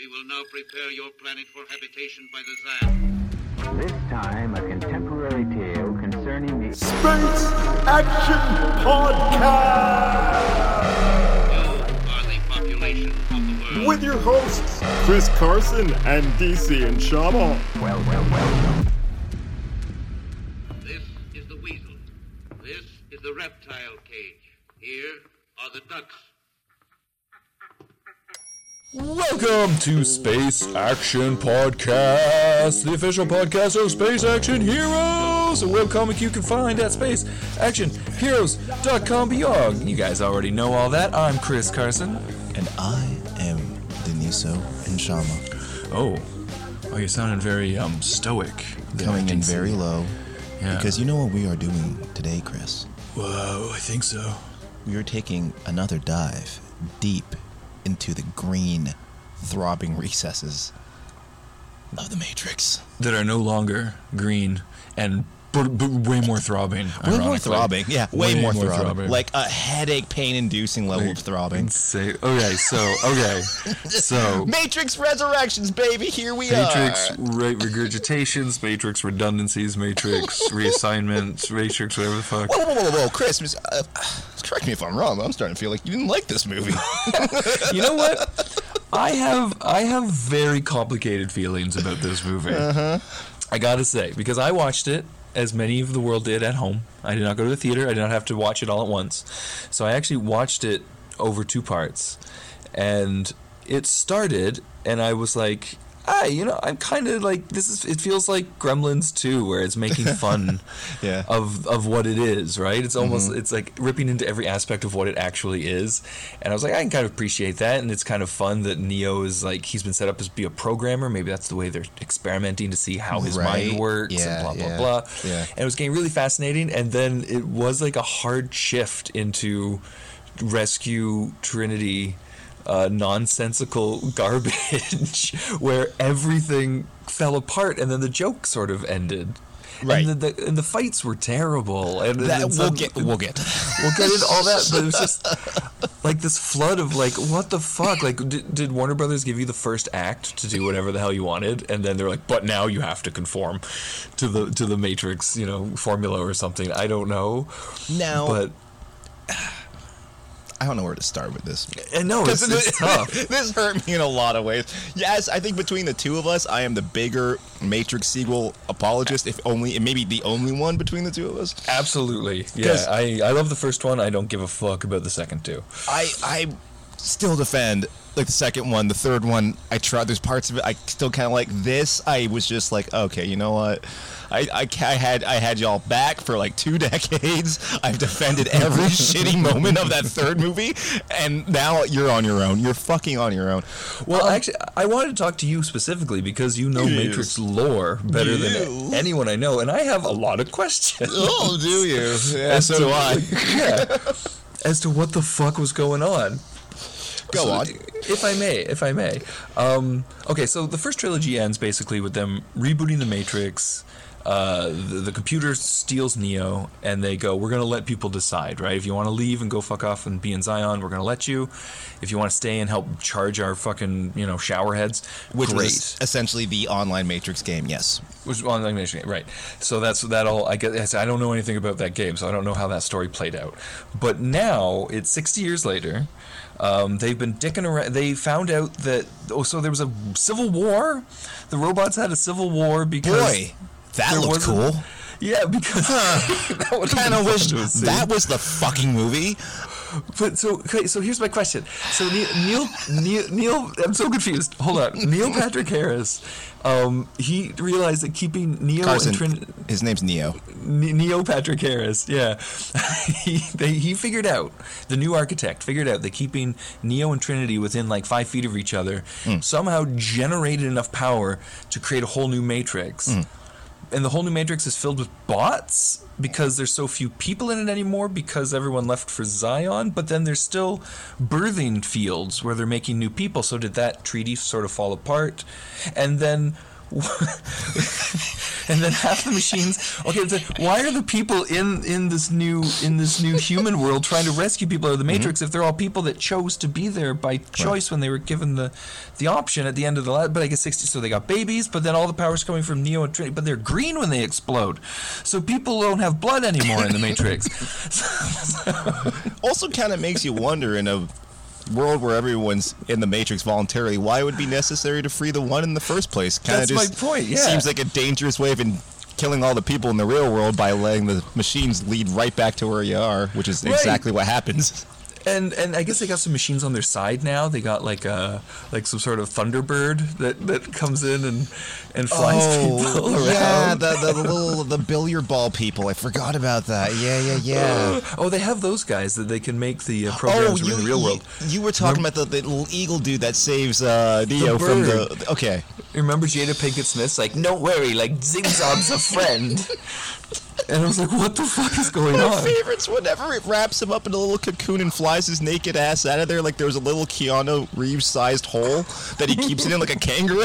We will now prepare your planet for habitation by the Zan. This time, a contemporary tale concerning the Space Action Podcast You are the population of the world. with your hosts Chris Carson and DC and Shama. well, well, well. This is the weasel. This is the reptile cage. Here are the ducks. Welcome to Space Action Podcast, the official podcast of Space Action Heroes, a webcomic you can find at spaceactionheroes.com. You guys already know all that. I'm Chris Carson. And I am Deniso and Shama. Oh, oh, you're sounding very um stoic. there, Coming in very low. Yeah. Because you know what we are doing today, Chris? Whoa, I think so. We are taking another dive deep into the green, throbbing recesses of the Matrix. That are no longer green and but, but way more throbbing. Way more throbbing. Yeah, way, Way more, more throbbing. throbbing. Like a headache, pain inducing level of throbbing. Say okay, so okay, so Matrix Resurrections, baby, here we Matrix are. right regurgitations, Matrix redundancies, Matrix reassignments, Matrix whatever the fuck. Whoa, whoa, whoa, whoa, Chris, uh, correct me if I'm wrong, but I'm starting to feel like you didn't like this movie. You know what? I have I have very complicated feelings about this movie. Uh-huh. I gotta say because I watched it as many of the world did at home. I did not go to the theater. I did not have to watch it all at once. So I actually watched it over two parts, and it started, and I was like. Ah, you know, I'm kind of like this is. It feels like Gremlins 2, where it's making fun Yeah. of of what it is, right? It's almost it's like ripping into every aspect of what it actually is. And I was like, I can kind of appreciate that, and it's kind of fun that Neo is like he's been set up to be a programmer. Maybe that's the way they're experimenting to see how his Right. mind works Yeah, and blah blah yeah, blah. yeah. And it was getting really fascinating. And then it was like a hard shift into rescue Trinity. Uh, nonsensical garbage where everything fell apart and then the joke sort of ended. Right. and the, the, and the fights were terrible. And, That, and we'll get, we'll get. we'll get into all that but it was just like this flood of like what the fuck? Like did, did warner brothers give you the first act to do whatever the hell you wanted? And then they're like but now you have to conform to the to the matrix you know formula or something. I don't know. Now, but I don't know where to start with this. and no it's, it's tough this hurt me in a lot of ways. Yes, I think between the two of us, I am the bigger Matrix sequel apologist, if only, and maybe the only one between the two of us. absolutely Yeah, I, I love the first one i don't give a fuck about the second two I I still defend like the second one, the third one. I tried. There's parts of it I still kind of like. This I was just like, okay, you know what? I, I, I had I had y'all back for like two decades. I've defended every shitty moment of that third movie, and now you're on your own. You're fucking on your own. Well, um, actually, I wanted to talk to you specifically because you know. Matrix lore better than anyone I know, and I have a lot of questions. Oh, do you? Yeah, so do I. yeah, as to what the fuck was going on. Go So, on. if I may, if I may. Um, okay, so the first trilogy ends basically with them rebooting the Matrix. Uh, the, the computer steals Neo, and they go, "We're gonna let people decide, right? If you want to leave and go fuck off and be in Zion, we're gonna let you. If you want to stay and help charge our fucking, you know, shower heads, Which great." was essentially the online Matrix game. Yes. Which online Matrix game, right? So that's that all. I guess I don't know anything about that game, so I don't know how that story played out. But now it's 60 years later. Um, they've been dicking around. They found out that oh, so there was a civil war. The robots had a civil war because Boy, that looked cool. Yeah, because that Kind of wish that was the fucking movie. But so okay, so here's my question. So Neil, Neil, Neil, Neil I'm so confused. Hold on, Neil Patrick Harris. Um, he realized that keeping Neo Carson, and Trin- his name's Neo. Ne- Neo Patrick Harris, yeah, he they, he figured out the new architect figured out that keeping Neo and Trinity within like five feet of each other somehow generated enough power to create a whole new Matrix, and the whole new Matrix is filled with bots because there's so few people in it anymore because everyone left for Zion. But then there's still birthing fields where they're making new people. So did that treaty sort of fall apart? And then and then half the machines. Okay, then why are the people in in this new in this new human world trying to rescue people out of the mm-hmm. Matrix if they're all people that chose to be there by choice when they were given the the option at the end of the last? But I guess sixty. So they got babies, but then all the power's coming from Neo and Trinity, but they're green when they explode. So people don't have blood anymore in the Matrix. Also, kind of makes you wonder in a world where everyone's in the Matrix voluntarily, why would it be necessary to free the one in the first place? Kind of That's my just point, yeah. seems like a dangerous way of in- killing all the people in the real world by letting the machines lead right back to where you are, which is Right. exactly what happens. And and I guess they got some machines on their side now. They got like a like some sort of Thunderbird that, that comes in and and flies people around. Oh, yeah, the, the little the billiard ball people. I forgot about that. Yeah, yeah, yeah. Oh, they have those guys that they can make the uh, programs in the real world. Oh, You, you were talking about the, the little eagle dude that saves uh, Neo from the. Okay. Remember Jada Pinkett Smith's like, "Don't worry, like Zigzag's a friend," and I was like, "What the fuck is going on? My on?" favorites whenever it wraps him up in a little cocoon and flies his naked ass out of there like there's a little Keanu Reeves sized hole that he keeps it in like a kangaroo.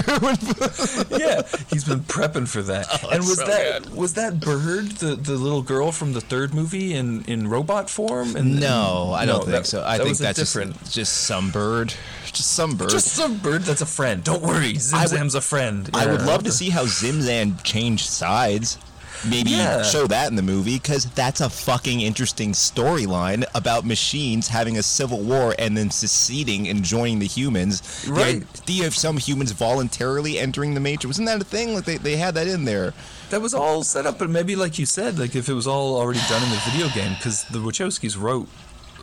yeah, he's been prepping for that. Oh, and was so that was that bird the, the little girl from the third movie in, in robot form? And no, I don't No, think that- so. I that think was a that's different. just, just some bird. Just some bird. Just some bird that's a friend. Don't worry, Zimzam's a friend. I would love to see how Zimzan changed sides. Maybe Yeah. show that in the movie because that's a fucking interesting storyline about machines having a civil war and then seceding and joining the humans. Right. The idea of some humans voluntarily entering the Matrix wasn't that a thing? Like they, they had that in there. That was all set up, but maybe like you said, like if it was all already done in the video game, because the Wachowskis wrote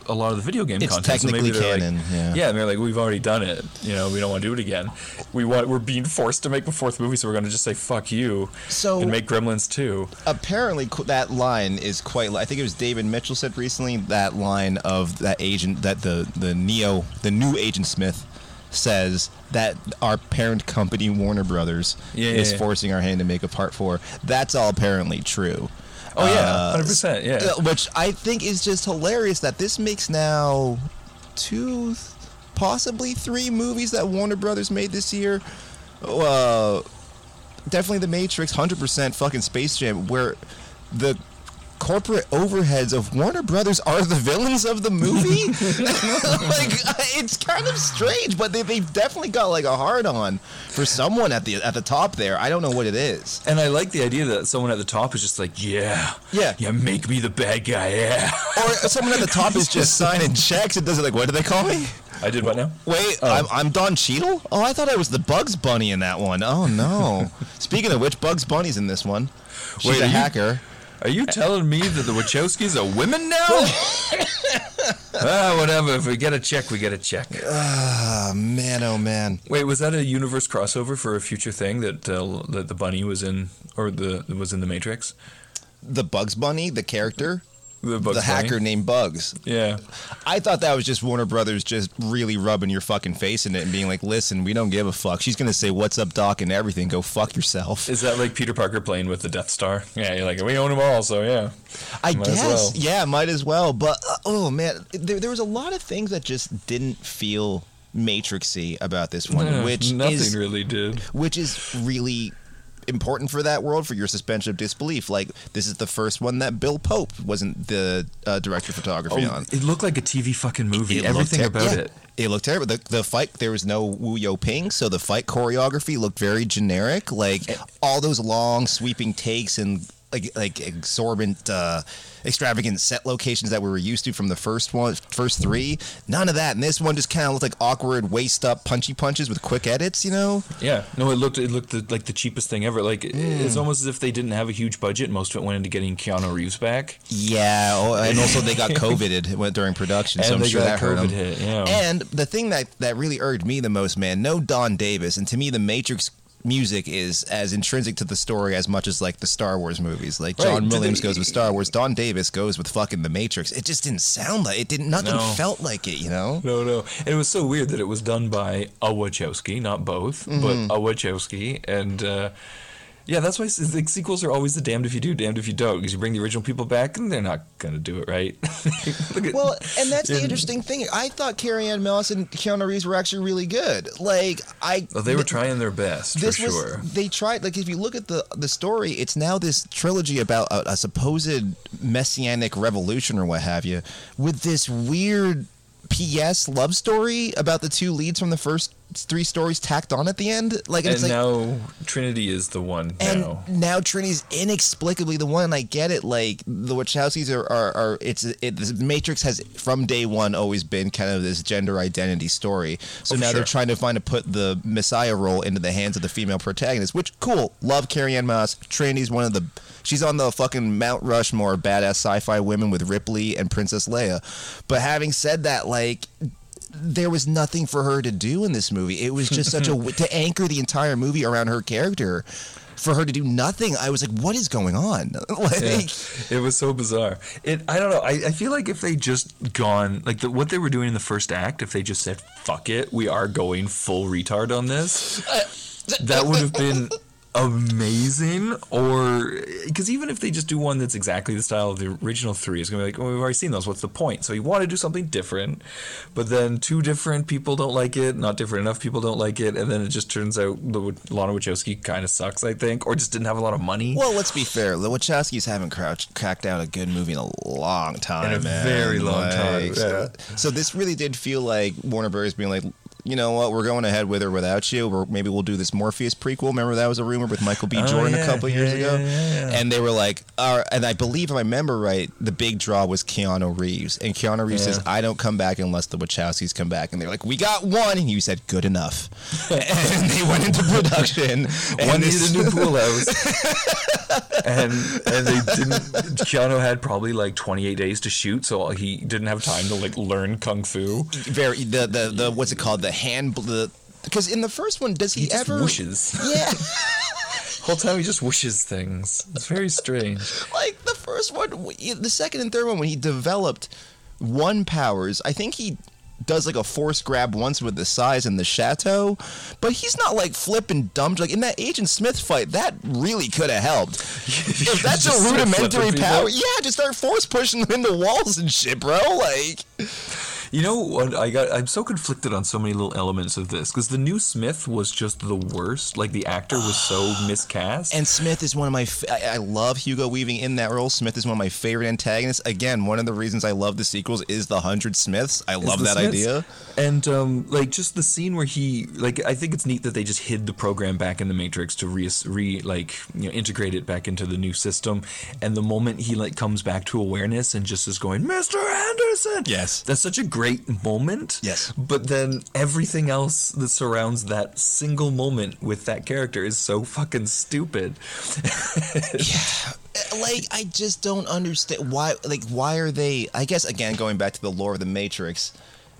a lot of the video game It's content. so technically maybe they're canon, Like, yeah. yeah, and they're like, we've already done it. You know, we don't want to do it again. We want we're being forced to make a fourth movie, so we're going to just say fuck you So- and make Gremlins two. Apparently, that line is quite. I think it was David Mitchell said recently that line of that agent that the the Neo the new Agent Smith says that our parent company Warner Brothers Yeah, is yeah, yeah. forcing our hand to make a part four. That's all apparently true. Oh yeah, Uh, hundred percent. Yeah. Uh, Which I think is just hilarious that this makes now two, possibly three movies that Warner Brothers made this year. Uh, definitely The Matrix, 100% fucking Space Jam, where the corporate overheads of Warner Brothers are the villains of the movie. like uh, it's kind of strange, but they, they've definitely got like a hard on for someone at the at the top there. I don't know what it is. And I like the idea that someone at the top is just like, yeah, Yeah. yeah, make me the bad guy, yeah. Or someone at the top is just signing checks and does it like, what do they call me? I did what now? Wait, oh. I'm, I'm Don Cheadle? Oh, I thought I was the Bugs Bunny in that one. Oh, no. Speaking of which, Bugs Bunny's in this one. She's Wait, a are you- hacker. Are you telling me that the Wachowskis are women now? ah, whatever. If we get a check, we get a check. Oh, man, oh, man. Wait, was that a universe crossover for a future thing that uh, that the bunny was in, or the was in the Matrix? The Bugs Bunny, the character, The, the hacker named Bugs. Yeah. I thought that was just Warner Brothers just really rubbing your fucking face in it and being like, listen, we don't give a fuck. She's going to say, what's up, Doc, and everything. Go fuck yourself. Is that like Peter Parker playing with the Death Star? Yeah, you're like, we own them all, so yeah. I Might guess, well. yeah, might as well. But uh, oh man, there, there was a lot of things that just didn't feel Matrixy about this one, which nothing is really did. which is really important for that world for your suspension of disbelief. Like this is the first one that Bill Pope wasn't the uh, director of photography on. Oh, it looked like a TV fucking movie. It looked Everything ter- about yeah, it. It looked terrible. The, the fight, there was no Wu Yo Ping, so the fight choreography looked very generic. Like all those long sweeping takes and like like exorbitant, uh, extravagant set locations that we were used to from the first one, first three. None of that. And this one just kind of looked like awkward waist up punchy punches with quick edits. You know? Yeah, no, it looked it looked like the cheapest thing ever. Like Mm. it's almost as if they didn't have a huge budget. Most of it went into getting Keanu Reeves back. Yeah, oh, and also they got COVIDed went during production, so And I'm they sure that hurt them. hit, yeah. And the thing that that really irked me the most, man, no Don Davis, and to me, the Matrix music is as intrinsic to the story as much as like the Star Wars movies. Like Right, John Williams goes with Star Wars, Don Davis goes with fucking the Matrix. It just didn't sound like it. Didn't nothing No. felt like it. You know? No, no, and it was so weird that it was done by a Wachowski, not both, Mm-hmm. but a Wachowski, and uh, Yeah, that's why the sequels are always the damned if you do, damned if you don't, because you bring the original people back and they're not gonna do it right. At- Well, and that's the in- interesting thing. I thought Carrie-Anne Moss and Keanu Reeves were actually really good. Like I, Oh, they were trying their best this was sure. they tried like if you look at the the story it's now this trilogy about a, a supposed messianic revolution or what have you with this weird ps love story about the two leads from the first three stories tacked on at the end like And it's like now Trinity is the one and now. now Trinity's inexplicably the one. I get it. Like the Wachowskis are, are, are it's it, the Matrix has from day one always been kind of this gender identity story. So Oh, now sure. they're trying to find to put the Messiah role into the hands of the female protagonist. Which cool. Love Carrie-Anne Moss. Trinity's one of the. She's on the fucking Mount Rushmore badass sci-fi women with Ripley and Princess Leia. But having said that, like there was nothing for her to do in this movie. It was just such a to anchor the entire movie around her character. For her to do nothing, I was like, "What is going on?" like, Yeah, it was so bizarre. It I don't know. I, I feel like if they just gone like the, what they were doing in the first act, if they just said "fuck it," we are going full retard on this, uh, that would have been amazing. Or because even if they just do one that's exactly the style of the original three, it's gonna be like, well, we've already seen those. What's the point? So you want to do something different, but then two different people don't like it, not different enough people don't like it, and then it just turns out the Lana Wachowski kind of sucks, I think, or just didn't have a lot of money. well, let's be fair. The Wachowskis haven't crouched, cracked out a good movie in a long time, In a man. very long time, So, so this really did feel like Warner Brothers being like. You know what? We're going ahead with or without you. Or maybe we'll do this Morpheus prequel. Remember that was a rumor with Michael B. Oh, Jordan a yeah, couple years yeah, ago. yeah, yeah. And they were like, and I believe if I remember right, the big draw was Keanu Reeves. And Keanu Reeves says, I don't come back unless the Wachowskis come back. And they're like, we got one. And you said, good enough. and they went into production. One and needed a new pool house, and and they didn't. Keanu had probably like 28 days to shoot, so he didn't have time to like learn kung fu. very the, the the what's it called the hand the because in the first one does he, He just ever whooshes. yeah Whole time he just wishes things. It's very strange. like the first one the second and third one when he developed one powers I think he does like a force grab once with the size and the chateau but he's not like flipping dumb like in that Agent Smith fight that really could have helped if that's a rudimentary power people. yeah just start force pushing them into walls and shit bro like You know what? I got. I'm so conflicted on so many little elements of this because the new Smith was just the worst. Like the actor was so miscast. And Smith is one of my. F- I, I love Hugo Weaving in that role. Smith is one of my favorite antagonists. Again, one of the reasons I love the sequels is the Hundred Smiths. I love that Smiths. idea. And um, like just the scene where he like I think it's neat that they just hid the program back in the Matrix to re, re like you know integrate it back into the new system. And the moment he like comes back to awareness and just is going, Mr. Anderson. Yes. That's such a great moment. Yes. But then everything else that surrounds that single moment with that character is so fucking stupid. Yeah. Like I just don't understand why. Like why are they? I guess again going back to the lore of the Matrix,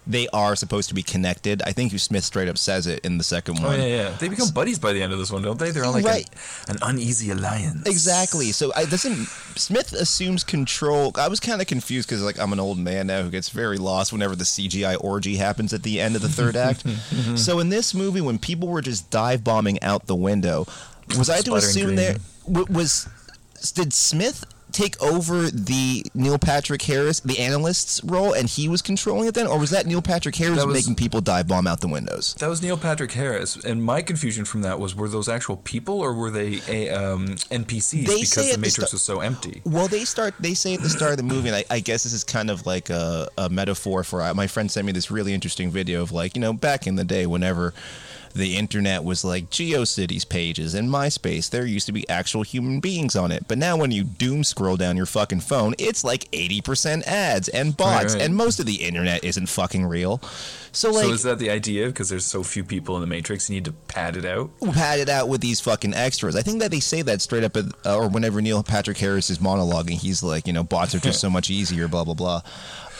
they are supposed to be connected. I think you, Smith straight up says it in the second Oh one. yeah, yeah. They become buddies by the end of this one, don't they? They're on like Right. an, an uneasy alliance. Exactly. So I doesn't Smith assumes control. I was kind of confused because like I'm an old man now who gets very lost whenever the CGI orgy happens at the end of the third act. Mm-hmm. so in this movie, when people were just dive bombing out the window, was I to assume green. there was did Smith? Take over the Neil Patrick Harris, the analyst's role, and he was controlling it then, or was that Neil Patrick Harris was- making people dive bomb out the windows? That was Neil Patrick Harris, and my confusion from that was: were those actual people or were they a, um, NPCs They because the at the Matrix sta- was so empty? Well, they start. They say at the start of the movie, and I, I guess this is kind of like a, a metaphor for. uh, My friend sent me this really interesting video of like you know back in the day whenever the internet was like GeoCities pages and MySpace, there used to be actual human beings on it. But now when you doom scroll down your fucking phone, it's like eighty percent ads and bots, Right, right. and most of the internet isn't fucking real. So like. so is that the idea? Because there's so few people in the Matrix, you need to pad it out. pad it out with these fucking extras. I think that they say that straight up, at, uh, or whenever Neil Patrick Harris is monologuing, he's like, you know, bots are just so much easier, blah blah blah.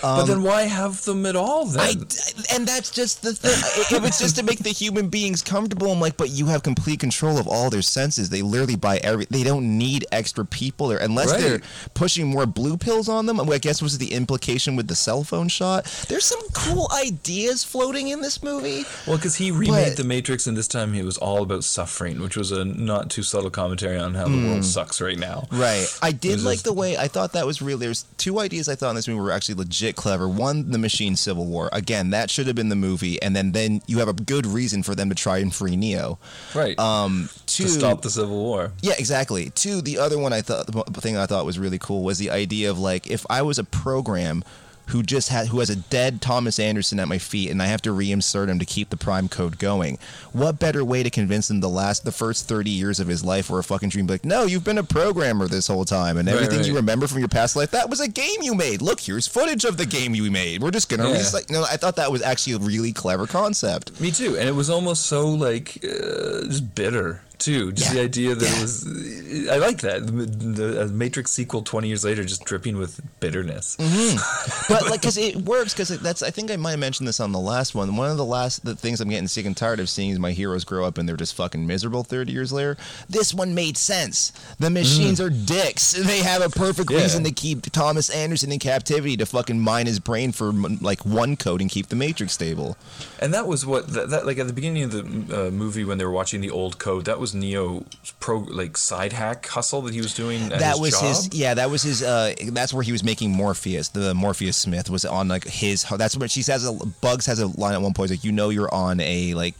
But um, then why have them at all then? I, and that's just the thing. If it's just to make the human beings comfortable, I'm like, but you have complete control of all their senses. They literally buy every. They don't need extra people there unless Right. they're pushing more blue pills on them. I guess was the implication with the cell phone shot. There's some cool ideas floating in this movie. Well, because he remade But- The Matrix, and this time it was all about suffering, which was a not too subtle commentary on how the hmm. world sucks right now. Right. I did like just- the way I thought that was real. There's two ideas I thought in this movie were actually legit clever. One, the machine civil war. Again, that should have been the movie, and then then you have a good reason for them to try and free Neo. Right. Um, two, to stop the Civil War. Yeah, exactly. Two, the other one I thought the thing I thought was really cool was the idea of like if I was a program who just had who has a dead Thomas Anderson at my feet and I have to reinsert him to keep the prime code going. What better way to convince him the last the first 30 years of his life were a fucking dream? Like, no, you've been a programmer this whole time and Right, everything you remember from your past life that was a game you made. Look, here's footage of the game you made. We're just gonna Yeah. like no, I thought that was actually a really clever concept. Me too, and it was almost so like uh, just bitter too. Just the idea that yeah. it was. I like that the, the Matrix sequel twenty years later, just dripping with bitterness. but like because it works because that's i think i might have mentioned this on the last one one of the last the things i'm getting sick and tired of seeing is my heroes grow up and they're just fucking miserable 30 years later this one made sense the machines are dicks they have a perfect Yeah. reason to keep thomas anderson in captivity to fucking mine his brain for like one code and keep the matrix stable And that was what that, that like at the beginning of the uh, movie when they were watching the old code. That was Neo's pro like side hack hustle that he was doing. At that his was job. his yeah that was his uh that's where he was making morpheus the morpheus smith was on like his that's what she says a, bugs has a line at one point like you know you're on a like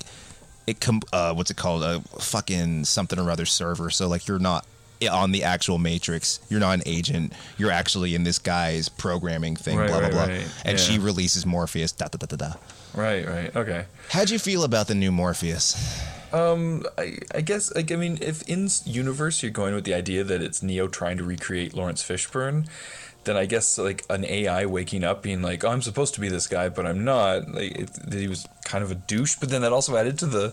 it com- uh what's it called a fucking something or other server so like you're not on the actual matrix you're not an agent you're actually in this guy's programming thing Right, blah blah right, blah right. and Yeah. she releases morpheus da da da da da Right, right, okay. how'd you feel about the new morpheus Um, I, I guess like I mean, if in universe you're going with the idea that it's Neo trying to recreate Laurence Fishburne, then I guess like an AI waking up being like, "Oh, I'm supposed to be this guy, but I'm not." Like it, he was kind of a douche, but then that also added to the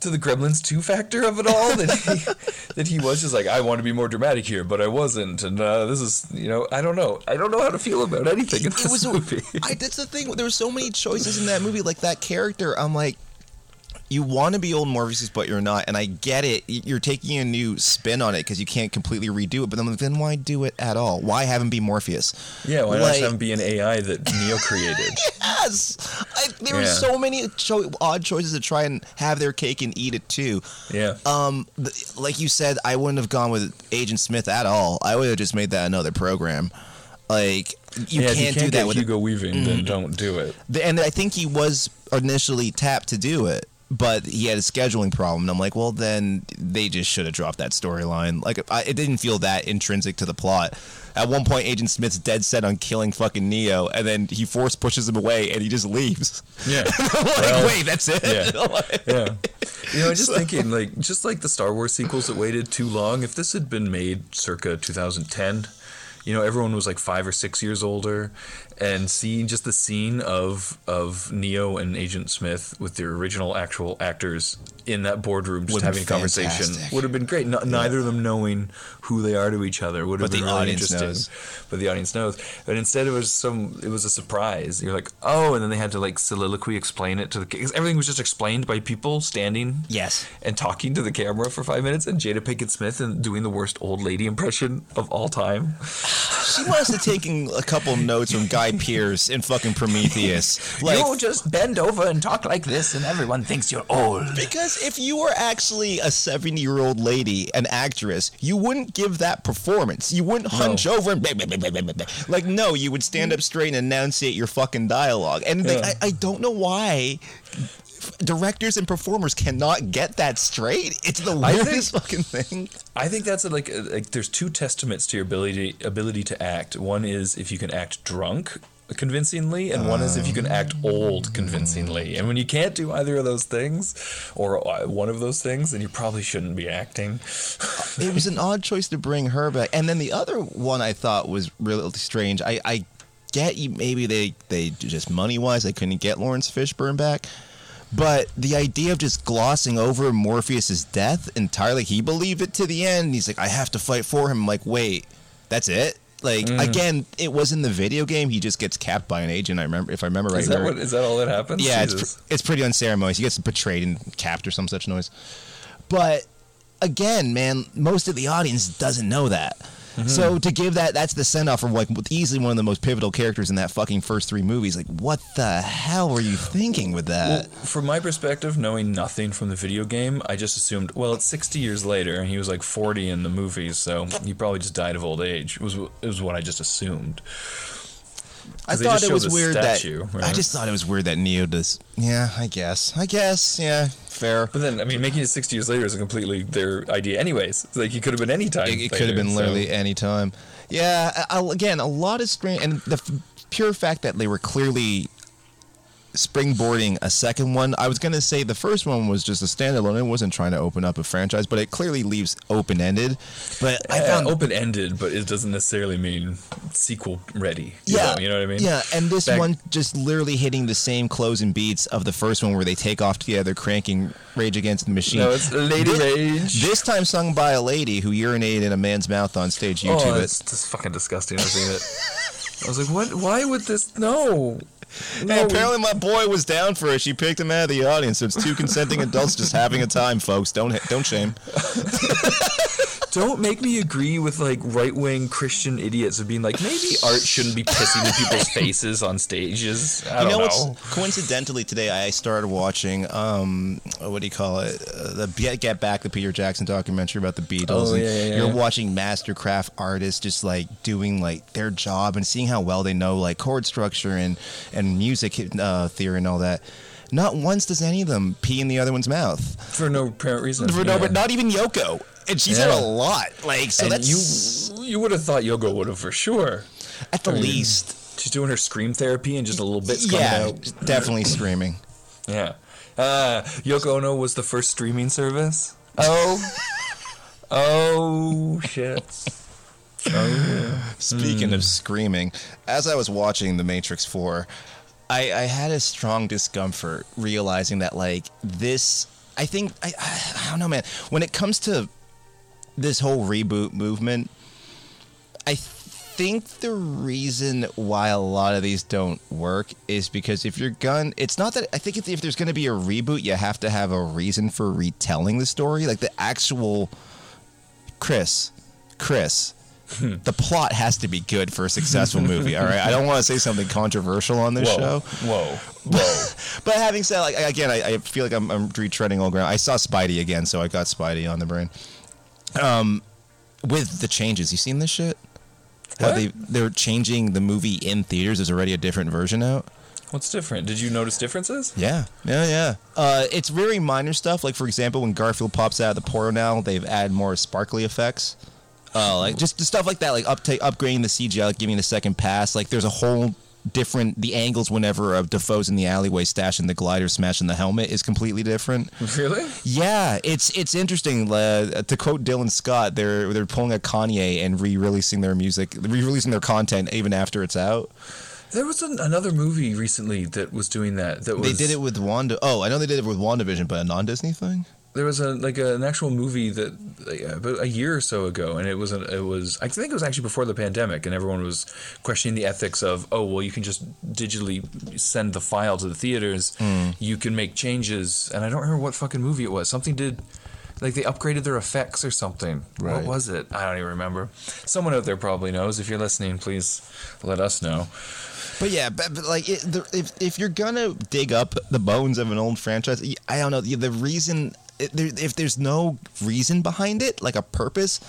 to the Gremlins two factor of it all that he that he was just like, "I want to be more dramatic here, but I wasn't," and uh, this is you know I don't know I don't know how to feel about anything in this it was movie. I, that's the thing. There were so many choices in that movie. Like that character, I'm like, you want to be old Morpheus, but you're not. And I get it. You're taking a new spin on it because you can't completely redo it. But then, then why do it at all? Why have him be Morpheus? yeah, why not Like- just have him be an AI that Neo created? Yes, I, there were Yeah. so many cho- odd choices to try and have their cake and eat it too. Yeah. Um, th- like you said, I wouldn't have gone with Agent Smith at all. I would have just made that another program. Like you yeah, can't, you can't do that get with Hugo Weaving, then don't do it. And I think he was initially tapped to do it, but he had a scheduling problem. And I'm like, well, then they just should have dropped that storyline. Like, I, it didn't feel that intrinsic to the plot. At one point, Agent Smith's dead set on killing fucking Neo, and then he force pushes him away, and he just leaves. Yeah. I'm like, Well, wait, that's it. yeah. yeah. You know, i'm just thinking, like, just like the Star Wars sequels that waited too long, if this had been made circa 2010, you know, everyone was like five or six years older, and seeing just the scene of of Neo and Agent Smith with their original actual actors in that boardroom just having a been conversation would have been great. No, Neither of them knowing who they are to each other would have But the been really audience interesting. knows. But the audience knows. But instead, it was some. It was a surprise. You're like, oh, and then they had to like soliloquy explain it to the. Because everything was just explained by people standing Yes. and talking to the camera for five minutes, and Jada Pinkett Smith and doing the worst old lady impression of all time. She must have taken a couple of notes from Guy Pearce in fucking Prometheus. Like, you just bend over and talk like this, and everyone thinks you're old. Because if you were actually a 70 year old lady, an actress, you wouldn't give that performance. You wouldn't hunch over and blah, blah, blah, like, no, you would stand up straight and enunciate your fucking dialogue. And like, I, I don't know why directors and performers cannot get that straight. It's the weirdest fucking thing. I think that's a, like a, like there's two testaments to your ability ability to act. One is if you can act drunk convincingly, and one is if you can act old convincingly. And when you can't do either of those things, or uh, one of those things, then you probably shouldn't be acting. it was an odd choice to bring her back. And then the other one I thought was really strange. I, I get you maybe they they just money wise they couldn't get Laurence Fishburne back. But the idea of just glossing over Morpheus's death entirely, he believed it to the end. He's like, I have to fight for him. I'm like, wait, that's it? Like Mm. again, it was in the video game. He just gets capped by an agent. I remember, if I remember right. Is that what? Is that all that happens? yeah, it's, pr- it's pretty unceremonious. He gets betrayed and capped or some such noise. But again, man, most of the audience doesn't know that. Mm-hmm. So to give that, that's the send off of like easily one of the most pivotal characters in that fucking first three movies. Like, what the hell were you thinking with Well, that? from my perspective, knowing nothing from the video game, I just assumed, well, it's 60 years later, and he was like 40 in the movies, so he probably just died of old age. It was it was what I just assumed. I thought it was weird statue, that I just thought it was weird that Neo does. Yeah, I guess. I guess. Yeah, fair. But then, I mean, making it 60 years later is a completely their idea, anyways. It's like he could have been any time. It, it could have been literally any time. Yeah, I, I- again, a lot of strange, and the f- pure fact that they were clearly springboarding a second one. I was gonna say the first one was just a standalone. It wasn't trying to open up a franchise, but it clearly leaves open ended. But I found uh, open ended, but it doesn't necessarily mean sequel ready. You yeah, know, you know what I mean? Yeah, and this Back- one just literally hitting the same closing beats of the first one, where they take off together, cranking Rage Against the Machine. No, it's Lady This- Rage. This time sung by a lady who urinated in a man's mouth on stage. Oh, YouTube oh, it. it's just fucking disgusting. I've seen it. I was like, what? Why would this? No. No, Hey, apparently my boy was down for it. She picked him out of the audience. So it's two consenting adults just having a time, folks. Don't don't shame. don't make me agree with like right wing Christian idiots of being like maybe art shouldn't be pissing in people's faces on stages. I you know know. what's coincidentally today I started watching um what do you call it uh, the Get, Get Back the Peter Jackson documentary about the Beatles. Oh, and yeah, yeah, yeah. You're watching mastercraft artists just like doing like their job and seeing how well they know like chord structure and and music uh, theory and all that. Not once does any of them pee in the other one's mouth. For no apparent reason. For no, Yeah. but not even Yoko. And she said Yeah. a lot. Like so and that's you you would have thought Yoko would have for sure. at the I mean, least. She's doing her scream therapy and just a little bit. Yeah, definitely screaming. Yeah. Uh, Yoko Ono was the first streaming service. Oh. oh shit. Oh Speaking Hmm. of screaming, as I was watching The Matrix 4, I, I had a strong discomfort realizing that, like, this. I think. I, I don't know, man. When it comes to this whole reboot movement, I think the reason why a lot of these don't work is because if you're gun, it's not that I think if, if there's going to be a reboot, you have to have a reason for retelling the story, like the actual Chris, Chris. Hmm. the plot has to be good for a successful movie. All right, I don't want to say something controversial on this Whoa. show, Whoa. Whoa. but having said, like again, I, I feel like I'm, I'm retreading old ground. I saw Spidey again, so I got Spidey on the brain. Um, with the changes, you seen this shit? How What? they they're changing the movie in theaters. There's already a different version out. What's different? Did you notice differences? Yeah, yeah, yeah. Uh, it's very minor stuff. Like for example, when Garfield pops out of the portal now, they've added more sparkly effects. Uh, like just, just stuff like that, like upta- upgrading the CGI, like giving it a second pass. Like there's a whole different. The angles whenever uh, Dafoe's in the alleyway stashing the glider, smashing the helmet is completely different. Really? Yeah, it's it's interesting. Uh, to quote Dylan Scott, they're they're pulling a Kanye and re-releasing their music, re-releasing their content even after it's out. There was an, another movie recently that was doing that. That was They did it with Wanda. Oh, I know they did it with WandaVision, but a non-Disney thing. There was a like a, an actual movie that about a year or so ago, and it was a, it was I think it was actually before the pandemic, and everyone was questioning the ethics of oh well you can just digitally send the file to the theaters, hmm. you can make changes, and I don't remember what fucking movie it was. Something did. Like they upgraded their effects or something. What was it? I don't even remember. Someone out there probably knows. If you're listening, please let us know. But yeah, but, but like it, the, if if you're gonna dig up the bones of an old franchise, I don't know the the reason. It, there, if there's no reason behind it, like a purpose,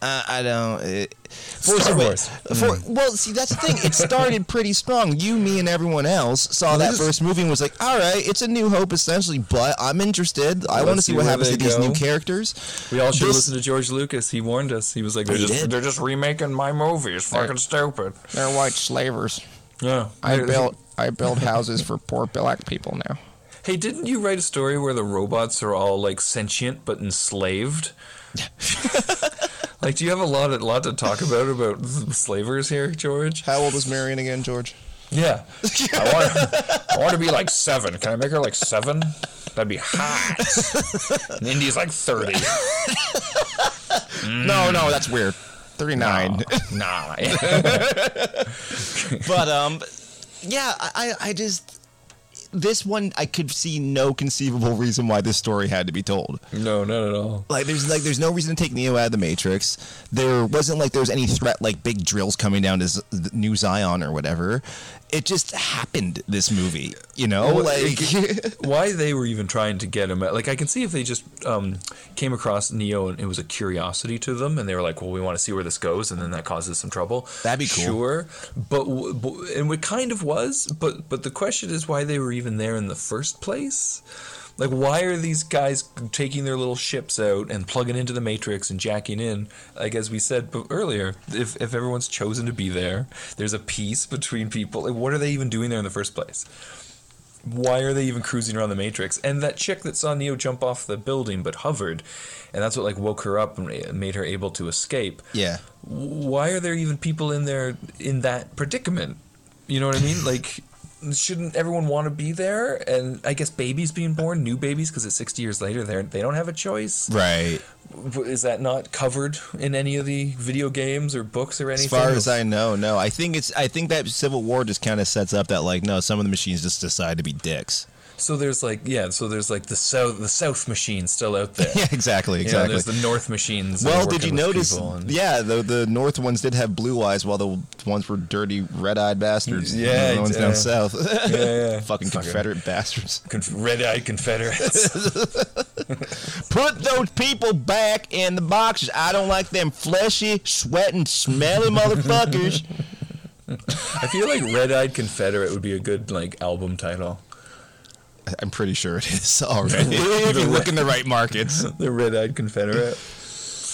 uh, I don't. It, Force Star Wars. For, well, see, that's the thing. It started pretty strong. You, me, and everyone else saw Well, that this- first movie and was like, "All right, it's a New Hope, essentially." But I'm interested. I want to see see what happens they to these new characters. We all should This- listen to George Lucas. He warned us. He was like, they're, just, did. they're just remaking my movies. Fucking stupid. They're white slavers. Yeah. I built I build houses for poor black people now. Hey, didn't you write a story where the robots are all like sentient but enslaved? like, do you have a lot, a lot to talk about about slavers here, George? How old is Marion again, George? Yeah, I want, I want to be like seven. Can I make her like seven? That'd be hot. And Indy's like thirty. No, no, that's weird. 39. Nah. but um yeah I, I I just this one i could see no conceivable reason why this story had to be told. No, not at all. like there's like there's no reason to take neo out of the matrix. There wasn't like there was any threat like big drills coming down to Z- new zion or whatever. It just happened this movie you know? Well, like why they were even trying to get him like i can see if they just um, came across neo and it was a curiosity to them and they were like well we want to see where this goes and then that causes some trouble. That'd be cool. sure. But, but and it kind of was but but the question is why they were even there in the first place? Like why are these guys taking their little ships out and plugging into the matrix and jacking in? Like as we said earlier if, if everyone's chosen to be there there's a peace between people. Like what are they even doing there in the first place? Why are they even cruising around the matrix? And that chick that saw neo jump off the building but hovered and that's what like woke her up and made her able to escape. Yeah. Why are there even people in there in that predicament? You know what i mean? Like shouldn't everyone want to be there? And i guess babies being born new babies because it's 60 years later they they don't have a choice. Right. Is that not covered in any of the video games or books or anything? as far as i know no. I think it's i think that civil war just kind of sets up that like no some of the machines just decide to be dicks so there's like yeah so there's like the south the south machine still out there yeah exactly You know, exactly there's the north machines Well, did you notice? and- Yeah, the the north ones did have blue eyes, while the ones were dirty, red-eyed bastards. Yeah, the ones yeah. down south. yeah, yeah. Fucking Fucking Confederate bastards. Conf- red-eyed Confederates. Put those people back in the boxes. I don't like them fleshy, sweating, smelly motherfuckers. I feel like Red-eyed Confederate would be a good like album title. I'm pretty sure it is already. if you look in the right markets. The Red-eyed Confederate.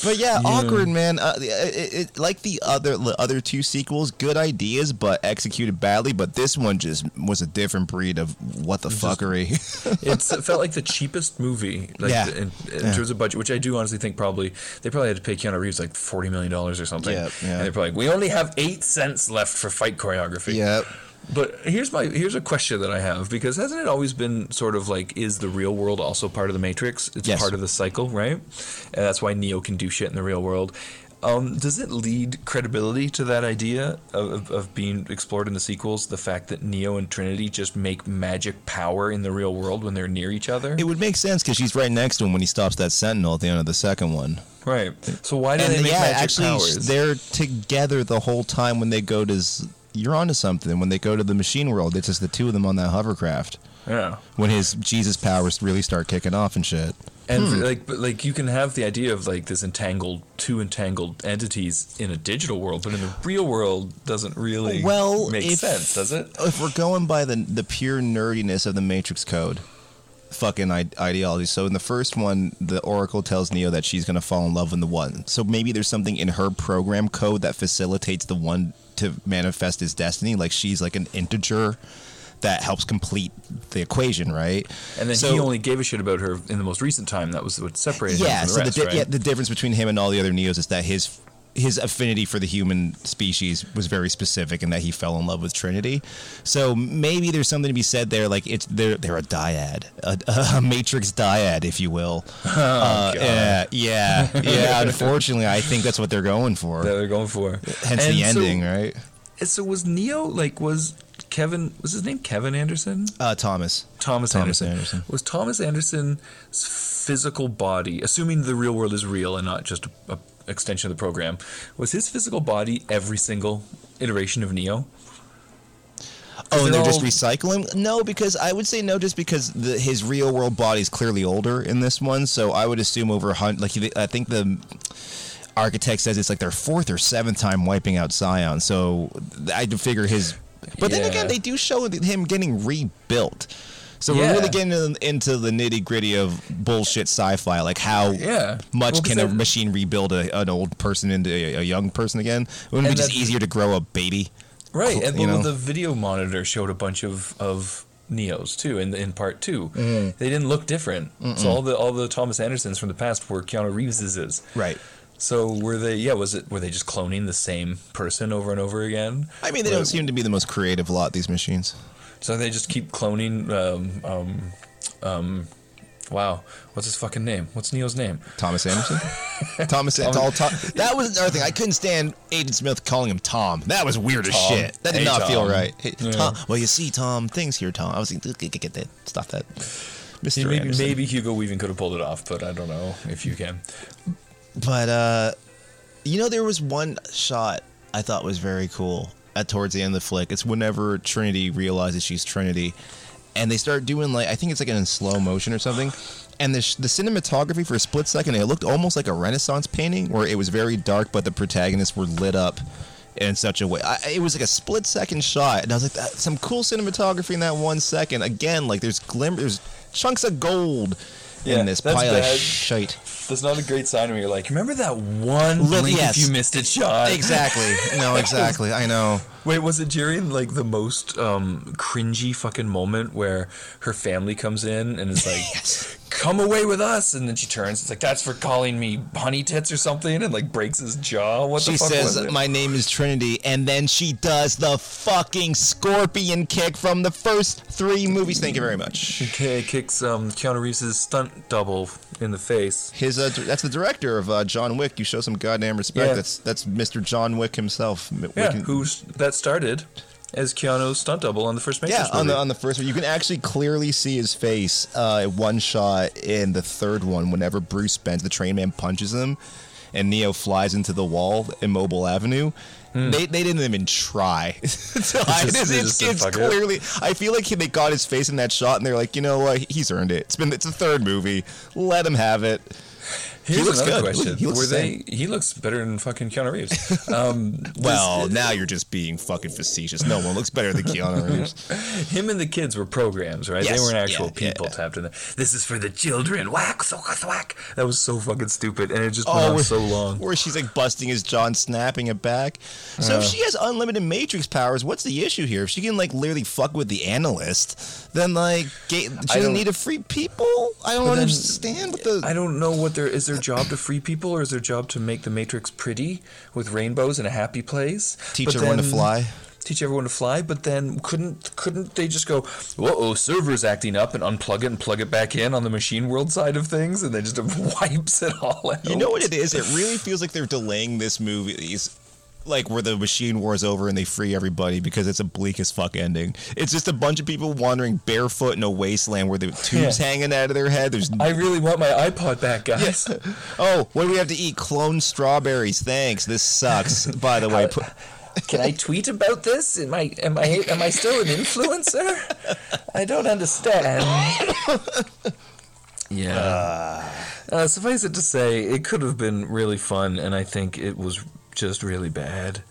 But yeah, awkward man. Uh, it, it, like the other the other two sequels, good ideas, but executed badly. But this one just was a different breed of what the fuckery. It's, it felt like the cheapest movie, like Yeah. in, in Yeah. terms of budget, which I do honestly think probably they probably had to pay Keanu Reeves like forty million dollars or something. Yeah, yeah. And they're probably like, we only have eight cents left for fight choreography. yeah. But here's my here's a question that I have because hasn't it always been sort of like is the real world also part of the Matrix? It's Yes. part of the cycle, right? And that's why Neo can do shit in the real world. Um, does it lead credibility to that idea of, of, of being explored in the sequels? The fact that Neo and Trinity just make magic power in the real world when they're near each other, It would make sense because she's right next to him when he stops that sentinel at the end of the second one. right? So why do and they make yeah, magic actually, powers? they're together the whole time when they go to. Z- you're onto something. When they go to the machine world, it's just the two of them on that hovercraft. yeah. When his Jesus powers really start kicking off and shit. And Hmm. like, but like you can have the idea of like this entangled, two entangled entities in a digital world, but in the real world doesn't really Well, make if- sense, does it? If we're going by the the pure nerdiness of the Matrix code, fucking I- ideology. So in the first one, the Oracle tells Neo that she's gonna fall in love with the one. So maybe there's something in her program code that facilitates the one to manifest his destiny. Like she's like an integer that helps complete the equation, right? And then So- he only gave a shit about her in the most recent time. That was what separated yeah. him from So the the di- right? yeah, the difference between him and all the other Neos is that his his affinity for the human species was very specific, and that he fell in love with Trinity. So maybe there's something to be said there. Like it's they're they're a dyad, a, a matrix dyad, if you will. Oh, uh, yeah, yeah, yeah. Unfortunately, I think that's what they're going for. that they're going for. Hence And the so- ending, right? So was Neo like was Kevin? Was his name Kevin Anderson? Uh, Thomas. Thomas, Thomas Anderson. Anderson. Was Thomas Anderson's physical body, assuming the real world is real and not just a, a extension of the program, was his physical body every single iteration of Neo? Oh, and they're they're just recycling? No, because I would say no, just because the, his real world body is clearly older in this one. So I would assume over a hundred. Like I think the architect says it's like their fourth or seventh time wiping out Zion. So I'd figure his. But then again, they do show him getting rebuilt. So Yeah. we're really getting into the nitty gritty of bullshit sci-fi, like how Yeah. much Well, can a machine rebuild a, an old person into a, a young person again? Wouldn't it be just easier to grow a baby? Right, and well, the video monitor showed a bunch of of Neos too in in part 2 Mm-hmm. They didn't look different. So all the all the Thomas Andersons from the past were Keanu Reeves's. is. Right. So were they? Yeah, was it? Were they just cloning the same person over and over again? I mean, they Were- don't seem to be the most creative lot. These machines. So they just keep cloning um, um, um, Wow. What's his fucking name? What's Neo's name? Thomas Anderson. Thomas. It's all Tom. That was another thing. I couldn't stand Agent Smith calling him Tom. That was weird as Tom. shit. That did Hey, not feel Tom. right. Hey, Yeah. Tom. Well, you see, Tom. Things here, Tom. I was like, get, get, get that. Stop that. Mr. Maybe, Anderson. maybe Hugo Weaving could have pulled it off, but I don't know if you can. But uh, you know, there was one shot I thought was very cool at towards the end of the flick. It's whenever Trinity realizes she's Trinity, and they start doing like I think it's like in slow motion or something. And the, the cinematography for a split second, it looked almost like a Renaissance painting where it was very dark, but the protagonists were lit up in such a way. I, it was like a split second shot, and I was like, "That- some cool cinematography in that one second. Again, like there's glimmer, there's chunks of gold Yeah, in this pile of bad. shite. That's not a great sign when you're like, remember that one Li- blink yes. if you missed it shot? Exactly. No, exactly. I know. Wait, was it during like the most um, cringy fucking moment where her family comes in and it's like, "Come away with us," and then she turns. It's like that's for calling me honey tits or something, and like breaks his jaw. What She the fuck was says, it? "My name is Trinity," and then she does the fucking scorpion kick from the first three movies. Thank you very much. Okay, kicks um, Keanu Reeves' stunt double in the face. His uh, that's the director of uh, John Wick. You show some goddamn respect. Yeah. That's that's Mr. John Wick himself. Yeah, Wick- who's that started as Keanu's stunt double on the first Matrix Yeah, on the on the first one, you can actually clearly see his face. Uh, one shot in the third one, whenever Bruce Spence, the train man, punches him, and Neo flies into the wall in Mobil Avenue. They, they didn't even try. to hide just- it. it's it's "Fuck it." clearly. I feel like they got his face in that shot, and they're like, you know what? He's earned it. It's been it's the third movie. Let him have it. Here's looks another good. question: He looks Were they? He looks better than fucking Keanu Reeves. Um, Well, now you're just being fucking facetious. No one looks better than Keanu Reeves. him and the kids were programs, right? Yes, They weren't actual yeah, yeah, people yeah. tapped in there. This is for the children. Whack, so whack. That was so fucking stupid, and it just went Oh, on where- so long. Where she's like busting his jaw and snapping it back. So if she has unlimited Matrix powers, what's the issue here? If she can like literally fuck with the analyst, then like she doesn't need to free people. I don't But then- understand what the. I don't know what there is. is their job to free people or is their job to make the Matrix pretty with rainbows and a happy place. Teach But everyone to fly. Teach everyone to fly, but then couldn't couldn't they just go, whoa, oh, server's acting up and unplug it and plug it back in on the machine world side of things, and then just wipes it all out. You know what it is? It really feels like they're delaying this movie. Like where the machine war is over and they free everybody because it's a bleak as fuck ending. It's just a bunch of people wandering barefoot in a wasteland where the tubes Yeah. hanging out of their head. There's I really want my iPod back, guys. oh, what do we have to eat? Clone strawberries. Thanks. This sucks. By the way, Can I tweet about this? Am I am I am I still an influencer? I don't understand. yeah. Uh, suffice it to say, it could have been really fun, and I think it was just really bad.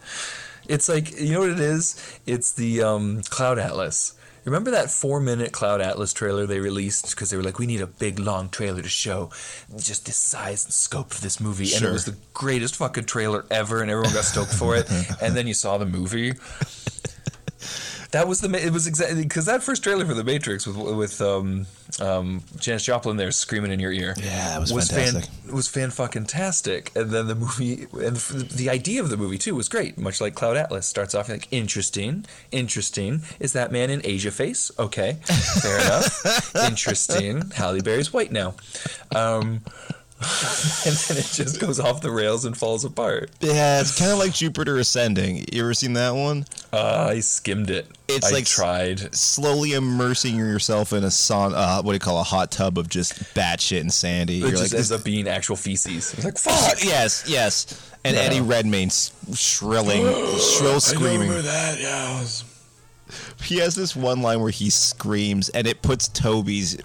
It's like you know what it is? It's the um, Cloud Atlas. Remember that four-minute Cloud Atlas trailer they released because they were like, "We need a big, long trailer to show just the size and scope of this movie," and it was the greatest fucking trailer ever, and everyone got stoked for it. And then you saw the movie. That was the it was exactly because that first trailer for the Matrix with with um, um, Janis Joplin there screaming in your ear. Yeah, it was fan fantastic. was fan fucking tastic. And then the movie and f- the idea of the movie too was great. Much like Cloud Atlas starts off like interesting, interesting. Is that man in Asia face? Okay, fair enough. Interesting. Halle Berry's white now. Um, and then it just goes off the rails and falls apart. yeah, it's kind of like Jupiter Ascending. You ever seen that one? Uh, I skimmed it. It's I like- tried. Slowly immersing yourself in a sauna, uh, what do you call a hot tub of just batshit insanity. It You're just like, ends up being actual feces. It's like fuck. yes, yes. And No. Eddie Redmayne shrilling, shrill screaming. that. Yeah. was- He has this one line where he screams, and it puts Tobey's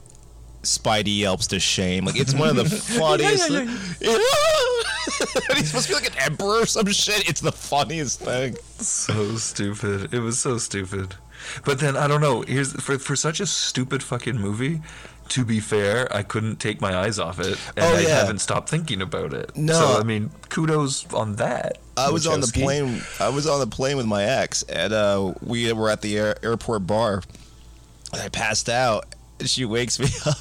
Spidey yelps to shame. Like it's one of the funniest. yeah, and he's supposed to be like an emperor or some shit. It's the funniest thing. so stupid. It was so stupid. But then I don't know. Here's for for such a stupid fucking movie. To be fair, I couldn't take my eyes off it, and Oh, I haven't stopped thinking about it. No. so I mean, kudos on that. I was on the plane. I was on the plane with my ex, and uh, we were at the air, airport bar. And I passed out. She wakes me up,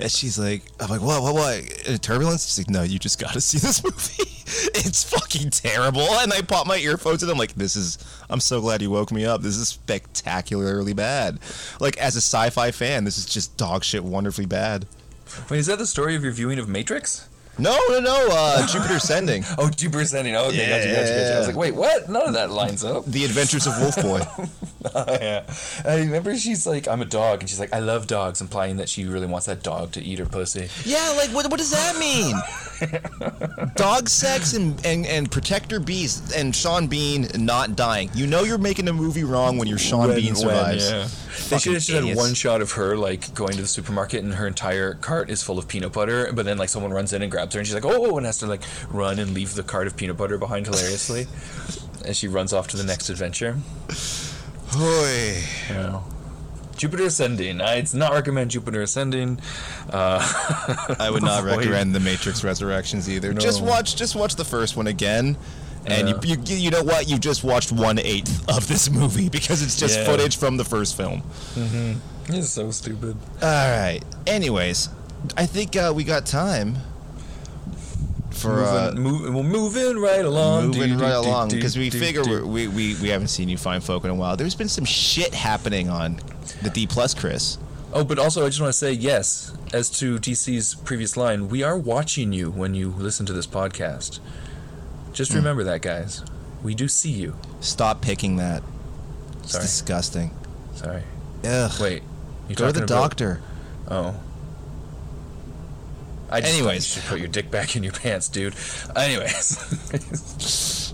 and she's like, "I'm like, what, what, what? Uh, Turbulence?" She's like, "No, you just got to see this movie. it's fucking terrible." And I pop my earphones and I'm like, "This is. I'm so glad you woke me up. This is spectacularly bad. Like as a sci-fi fan, this is just dog shit, wonderfully bad." Wait, is that the story of your viewing of Matrix? No, no, no. Uh, Jupiter Ascending. Oh, Jupiter Ascending. Oh, okay, gotcha, gotcha, gotcha. I was like, wait, what? None of that lines up. The Adventures of Wolf Boy. yeah. I remember she's like, I'm a dog, and she's like, I love dogs, implying that she really wants that dog to eat her pussy. yeah, like what? What does that mean? Dog sex and, and and protector bees and Sean Bean not dying. You know you're making a movie wrong when your Sean When- Bean when, survives. yeah. They should have just had one shot of her like going to the supermarket and her entire cart is full of peanut butter, but then like someone runs in and grabs her and she's like, oh, and has to like run and leave the cart of peanut butter behind hilariously as she runs off to the next adventure. Hoy. Yeah. Jupiter Ascending. I'd not recommend Jupiter Ascending. Uh, I would not Avoid- recommend the Matrix Resurrections either. Just watch, just watch the first one again, and Yeah. you, you, you know what? You just watched one eighth of this movie because it's just Yeah. footage from the first film. Mm-hmm. It's so stupid. All right. Anyways, I think uh, we got time for uh, moving, move, moving right along. moving Do, right do, along because we do, figure we we we haven't seen you fine folk in a while. There's been some shit happening on the D plus, Chris. Oh, but also I just want to say yes, as to DC's previous line, we are watching you when you listen to this podcast. Just Hmm. remember that, guys. We do see you. Stop picking that. It's Sorry. disgusting. Sorry. Ugh. Wait. You Go to the about- doctor. Oh. I just Anyways. You should put your dick back in your pants, dude. Anyways,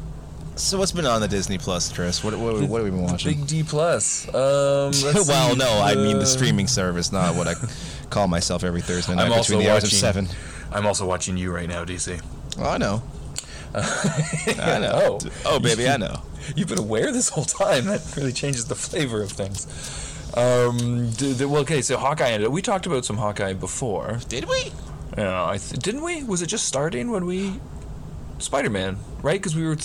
So what's been on the Disney Plus, Chris? What what, what have we been watching? Big D plus. Um, let's well, see, no, I mean uh, the streaming service, not what I call myself every Thursday night I'm also between the hours of watching- seven. I'm also watching you right now, DC. Oh, I know. I know. Oh. Baby, I know. You've been aware this whole time. That really changes the flavor of things. Um, d- d- well, okay, so Hawkeye ended. We talked about some Hawkeye before. Did we? Yeah, I th- didn't we? Was it just starting when we Spider-Man, right? Because we were,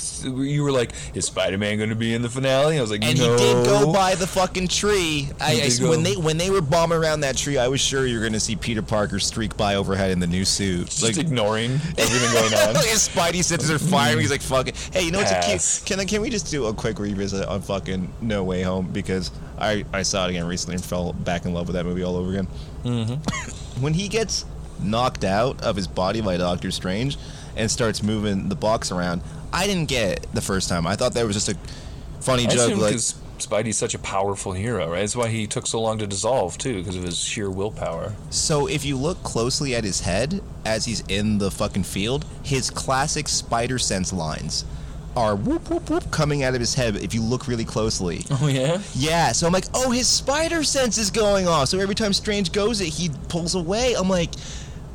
you were like, is Spider-Man going to be in the finale? I was like, And no. he did go by the fucking tree. I, I- when they when they were bombing around that tree, I was sure you were going to see Peter Parker streak by overhead in the new suit. just ignoring everything going on. His Spidey senses are firing. He's like, "Fucking, hey, you know what's a Pass. cute? Can I, can we just do a quick revisit on fucking No Way Home because I I saw it again recently and fell back in love with that movie all over again. Mm-hmm. when he gets knocked out of his body by Doctor Strange and starts moving the box around, I didn't get it the first time. I thought that was just a funny I joke. Like, because Spidey's such a powerful hero, right? That's why he took so long to dissolve too, because of his sheer willpower. So if you look closely at his head as he's in the fucking field, his classic spider sense lines are whoop whoop whoop coming out of his head if you look really closely. Oh yeah. Yeah, so I'm like, oh, his spider sense is going off. So every time Strange goes it, he pulls away. I'm like,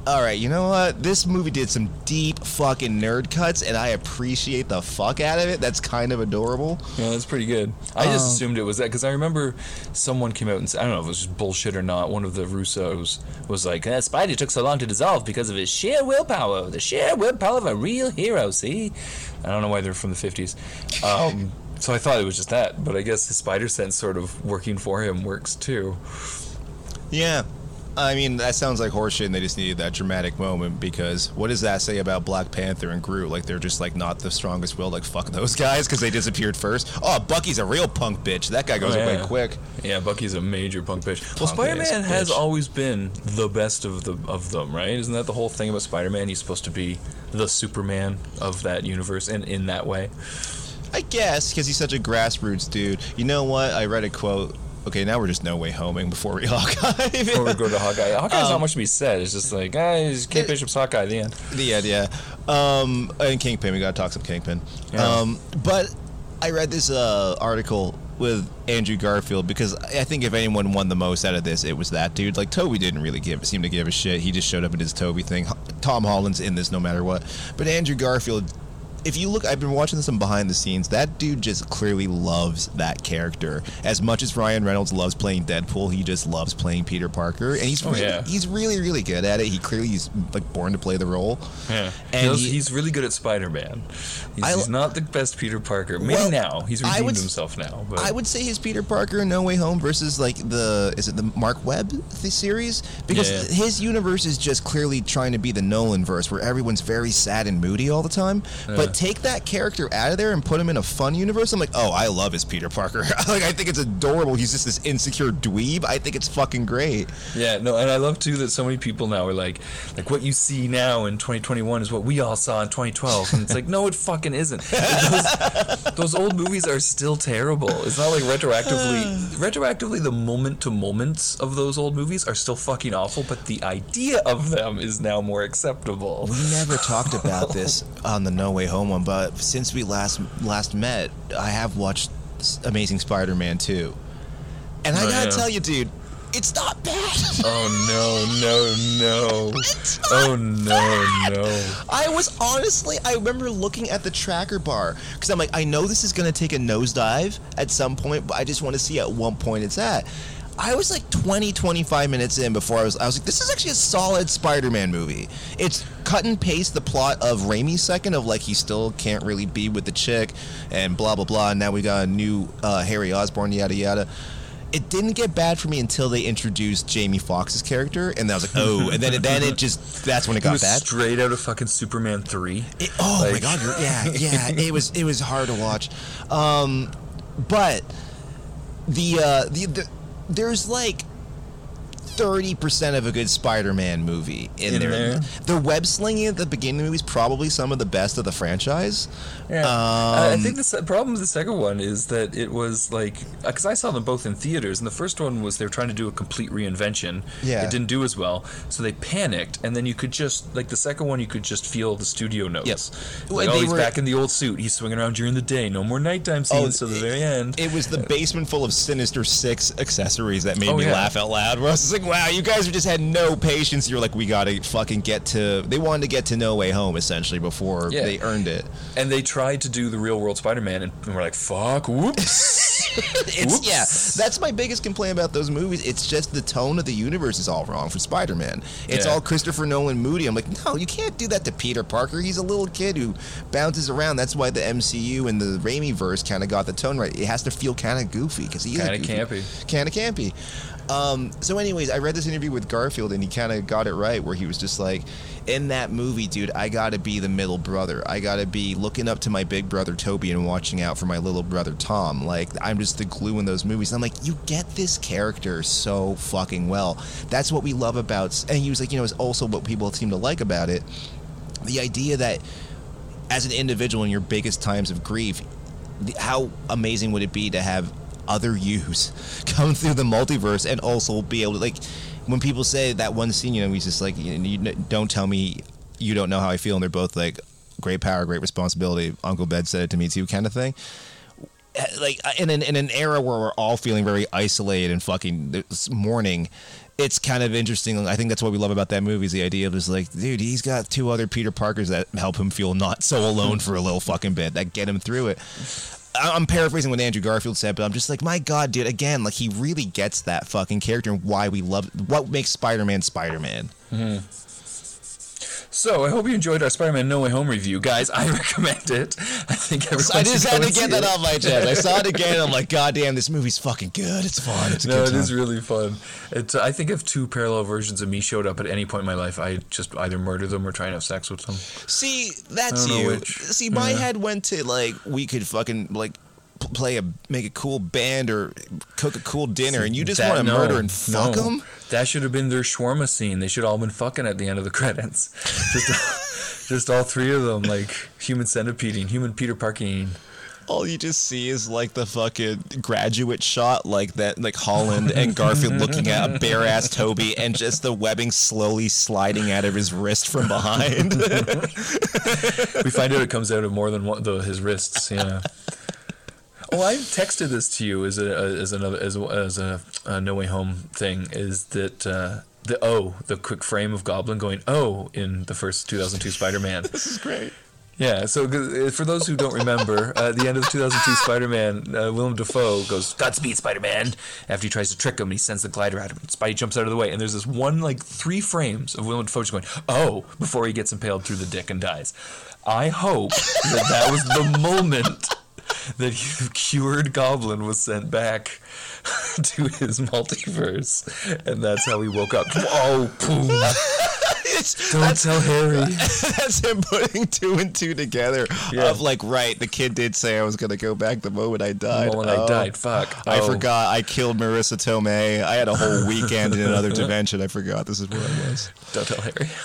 all right, you know what? This movie did some deep fucking nerd cuts, and I appreciate the fuck out of it. That's kind of adorable. Yeah, that's pretty good. I just Um, assumed it was that because I remember someone came out and said, I don't know if it was just bullshit or not. One of the Russos was like, eh, Spidey took so long to dissolve because of his sheer willpower, the sheer willpower of a real hero. See, I don't know why they're from the fifties. Um, so I thought it was just that, but I guess his spider sense sort of working for him works too. Yeah. I mean, that sounds like horseshit, and they just needed that dramatic moment because what does that say about Black Panther and Groot? Like, they're just, like, not the strongest will. Like, fuck those guys because they disappeared first. Oh, Bucky's a real punk bitch. That guy goes Oh, away quick. Yeah, Bucky's a major punk bitch. Well, Punk ass Spider-Man has bitch. always been the best of the of them, right? Isn't that the whole thing about Spider-Man? He's supposed to be the Superman of that universe, and in that way. I guess because he's such a grassroots dude. You know what? I read a quote. Okay, now we're just no way homing before we Hawkeye. Before we go to Hawkeye, Hawkeye's Um, not much to be said. It's just like, guys, Kate it- Bishop's Hawkeye. The end. the end, yeah. Um, and Kingpin, we gotta talk some Kingpin. Yeah. Um, but I read this uh, article with Andrew Garfield because I think if anyone won the most out of this, it was that dude. Like Tobey didn't really give seem to give a shit. He just showed up in his Tobey thing. Tom Holland's in this no matter what. But Andrew Garfield. If you look, I've been watching this behind the scenes. That dude just clearly loves that character as much as Ryan Reynolds loves playing Deadpool. He just loves playing Peter Parker, and he's Oh, really, yeah. he's really really good at it. He clearly is like born to play the role. Yeah, And and he- he's really good at Spider-Man. He's, he's not the best Peter Parker. Maybe Well, now he's redeemed would himself now. But I would say his Peter Parker in No Way Home versus like the is it the Marc Webb the series because Yeah. his universe is just clearly trying to be the Nolan verse where everyone's very sad and moody all the time. But take that character out of there and put him in a fun universe, I'm like, oh, I love his Peter Parker. like, I think it's adorable. He's just this insecure dweeb. I think it's fucking great. Yeah, no, and I love too that so many people now are like, like what you see now in 2021 is what we all saw in 2012, and it's like, no, it fucking isn't. Those, those old movies are still terrible. It's not like retroactively, retroactively, the moment to moments of those old movies are still fucking awful, but the idea of them is now more acceptable. We never talked about this on the No Way Home one, but since we last last met, I have watched Amazing Spider-Man 2. And I Oh, gotta yeah. tell you, dude, it's not bad. Oh no, no, no! Oh no, no! I was honestly, I remember looking at the tracker bar because I'm like, I know this is gonna take a nosedive at some point, but I just want to see at what point it's at. I was like 20, 25 minutes in before I was, I was like, this is actually a solid Spider-Man movie. It's cut and paste the plot of Raimi's second of like he still can't really be with the chick and blah blah blah. And now we got a new uh, Harry Osborn, yada yada. It didn't get bad for me until they introduced Jamie Foxx's character, and I was like, oh, and then it, then it just that's when it It got was bad. straight out of fucking Superman three. It, oh my god! Yeah, yeah. It was it was hard to watch, um, but the uh, the, the there's like. Thirty percent of a good Spider-Man movie in, In there. there. The web slinging at the beginning of the movie is probably some of the best of the franchise. Yeah, I- I Um, think the problem with the second one is that it was like because I saw them both in theaters, and the first one was they were trying to do a complete reinvention. Yeah. it didn't do as well, so they panicked, and then you could just like the second one, you could just feel the studio notes. Yep. Like, Well, oh, he's were- back in the old suit. He's swinging around during the day. No more nighttime scenes till the very end. It was the basement full of Sinister Six accessories that made Oh, me yeah. laugh out loud. Where I was just like, "Wow, you guys just had no patience." You're like, "We gotta fucking get to." They wanted to get to No Way Home essentially before Yeah. they earned it. and they tried to do the real world Spider-Man, and we're like, "Fuck, whoops." It's Whoops. yeah. That's my biggest complaint about those movies. It's just the tone of the universe is all wrong for Spider-Man. It's Yeah. all Christopher Nolan moody. I'm like, no, you can't do that to Peter Parker. He's a little kid who bounces around. That's why the MCU and the Raimi verse kind of got the tone right. It has to feel kind of goofy because he is Kinda campy. Kind of campy. Um, so, anyways, I read this interview with Garfield, and he kind of got it right, where he was just like, "In that movie, dude, I gotta be the middle brother. I gotta be looking up to my big brother Tobey and watching out for my little brother Tom. Like, I'm just the glue in those movies." And I'm like, "You get this character so fucking well. That's what we love about." And he was like, "You know, it's also what people seem to like about it. The idea that." As an individual in your biggest times of grief, how amazing would it be to have other yous come through the multiverse and also be able to like when people say that one scene you know he's just like you, don't tell me you don't know how i feel and they're both like great power great responsibility uncle Ben said it to me too kind of thing. Uh, like in an, in an era where we're all feeling very isolated and fucking mourning it's kind of interesting i think that's what we love about that movie is the idea of just like dude he's got two other peter parkers that help him feel not so alone for a little fucking bit that get him through it I'm paraphrasing what Andrew Garfield said, but I'm just like, my God, dude, again, like he really gets that fucking character and why we love what makes Spider-Man Spider-Man. Mm-hmm. So I hope you enjoyed our Spider-Man No Way Home review, guys. I recommend it. I think everyone I just had to get that it. off my chest. I saw it again. I'm like, God damn, this movie's fucking good. It's fun. It's No, it is really fun. It, uh, I think if two parallel versions of me showed up at any point in my life, I just either murder them or try and have sex with them. See, that's I don't know you. See, my Yeah. head went to like we could fucking like play a make a cool band or cook a cool dinner, and you just That- want to no, murder and fuck no. them. That should have been their shawarma scene. They should all been fucking at the end of the credits. Just, just all three of them, like human centipeding, human Peter Parking. All you just see is like the fucking graduate shot, like that, like Holland and Garfield looking at a bare ass Tobey, and just the webbing slowly sliding out of his wrist from behind. We find out it comes out of more than one, the, his wrists. Yeah. Oh, I texted this to you as a as another as a, as a, a No Way Home thing. Is that uh, the O, the quick frame of Goblin going oh in the first 2002 Spider-Man. this is great. Yeah, so uh, for those who don't remember, uh, at the end of the 2002 Spider-Man, uh, Willem Dafoe goes, Godspeed, Spider-Man, after he tries to trick him and he sends the glider at him. Spidey jumps out of the way, and there's this one, like, three frames of Willem Dafoe just going, oh, before he gets impaled through the dick and dies. I hope that that was the moment that cured Goblin was sent back to his multiverse, and that's how he woke up. Oh, boom. It's, Don't tell Harry. that's him putting two and two together. Yeah. Of like, right, the kid did say I was gonna go back the moment I died. When I Oh. died, fuck. I Oh. forgot. I killed Marisa Tomei. I had a whole weekend in another dimension. I forgot this is where I was. Don't tell Harry.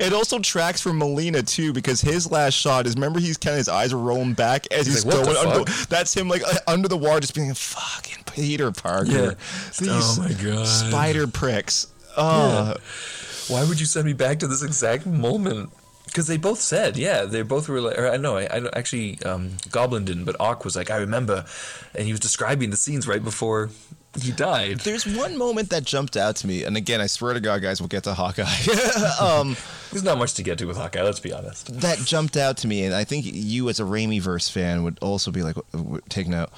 It also tracks for Molina too because his last shot is remember he's kind of his eyes are rolling back as he's, He's like, going under. That's him like uh, under the water, just being like, fucking Peter Parker. Yeah. These Oh my God. spider pricks. Oh, Why would you send me back to this exact moment? Because they both said, yeah, they both were like, or I know, I, I actually, um, Goblin didn't, but Ock was like, I remember, and he was describing the scenes right before he died. There's one moment that jumped out to me, and again, I swear to God, guys, we'll get to Hawkeye. um, There's not much to get to with Hawkeye. Let's be honest. that jumped out to me, and I think you, as a Raimiverse fan, would also be like, w- w- take note.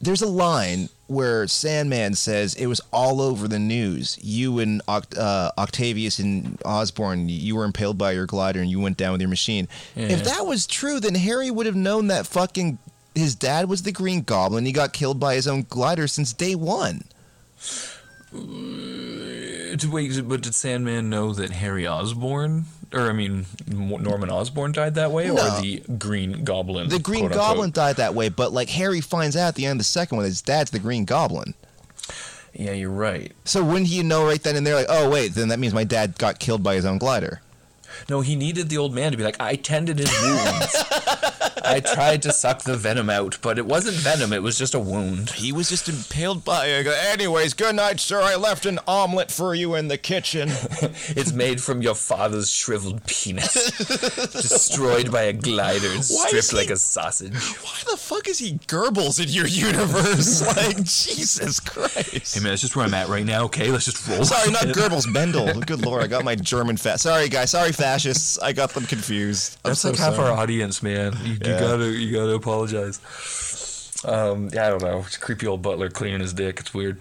There's a line where Sandman says it was all over the news. You and Oct- uh, Octavius and Osborn, you were impaled by your glider and you went down with your machine. Yeah. If that was true, then Harry would have known that fucking his dad was the Green Goblin. He got killed by his own glider since day one. Wait, but did Sandman know that Harry Osborn, or I mean Norman Osborn, died that way, No. or the Green Goblin? The Green quote, unquote? Goblin died that way, but like Harry finds out at the end of the second one, that his dad's the Green Goblin. Yeah, you're right. So wouldn't he know right then and there, like, oh wait, then that means my dad got killed by his own glider? No, he needed the old man to be like, I tended his wounds. I tried to suck the venom out, but it wasn't venom, it was just a wound. He was just impaled by. A, anyways, good night, sir. I left an omelet for you in the kitchen. It's made from your father's shriveled penis. Destroyed by a glider and stripped he- like a sausage. Why the fuck is he Goebbels in your universe? like Jesus Christ. Hey man, that's just where I'm at right now, okay? Let's just roll. Sorry, not with it. Goebbels, Mendel. Good lord, I got my German fat. Sorry, guys. Sorry, fascists. I got them confused. I'm That's so like half sorry. our audience, man. You, you Yeah. gotta, you gotta apologize. Um, yeah, I don't know. It's creepy old butler cleaning his dick. It's weird.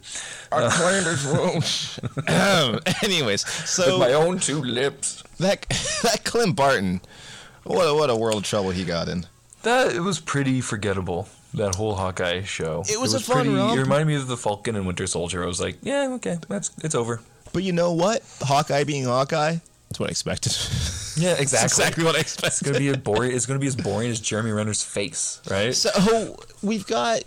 I cleaned his. Um, Anyways, so With my own two lips. that that Clem Barton, what a, what a world of trouble he got in. That it was pretty forgettable. That whole Hawkeye show. It was a fun pretty. romp. It reminded me of the Falcon and Winter Soldier. I was like, yeah, okay, that's it's over. But you know what? Hawkeye being Hawkeye, that's what I expected. Yeah, That's exactly. exactly what I expected. It's gonna be a boring. It's gonna be as boring as Jeremy Renner's face, right? So oh, we've got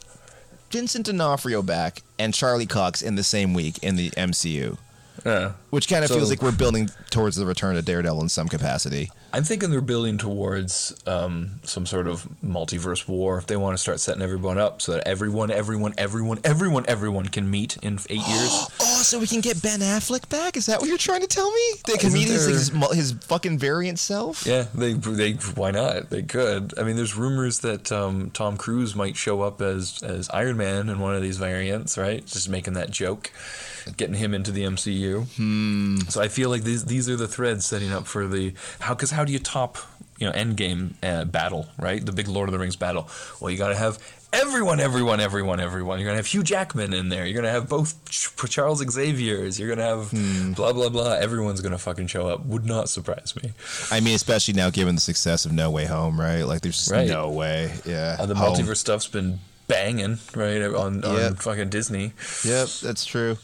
Vincent D'Onofrio back and Charlie Cox in the same week in the MCU, Yeah. which kind of So- feels like we're building towards the return of Daredevil in some capacity. I'm thinking they're building towards um, some sort of multiverse war. They want to start setting everyone up so that everyone, everyone, everyone, everyone, everyone can meet in eight years. Oh, so we can get Ben Affleck back? Is that what you're trying to tell me? The Isn't comedian's there- his, mu- his fucking variant self? Yeah, they they why not? They could. I mean, there's rumors that um, Tom Cruise might show up as as Iron Man in one of these variants, right? Just making that joke, getting him into the MCU. Hmm. So I feel like these these are the threads setting up for the how because how do you top you know Endgame uh, battle, right? The big Lord of the Rings battle. Well, you got to have. Everyone, everyone, everyone, everyone. You're gonna have Hugh Jackman in there. You're gonna have both Ch- Charles Xavier's. You're gonna have blah blah blah. Everyone's gonna fucking show up. Would not surprise me. I mean, especially now given the success of No Way Home, right? Like, there's just Right. no way. Yeah. Uh, the Home. multiverse stuff's been banging right on, on Yep. fucking Disney. Yep, that's true.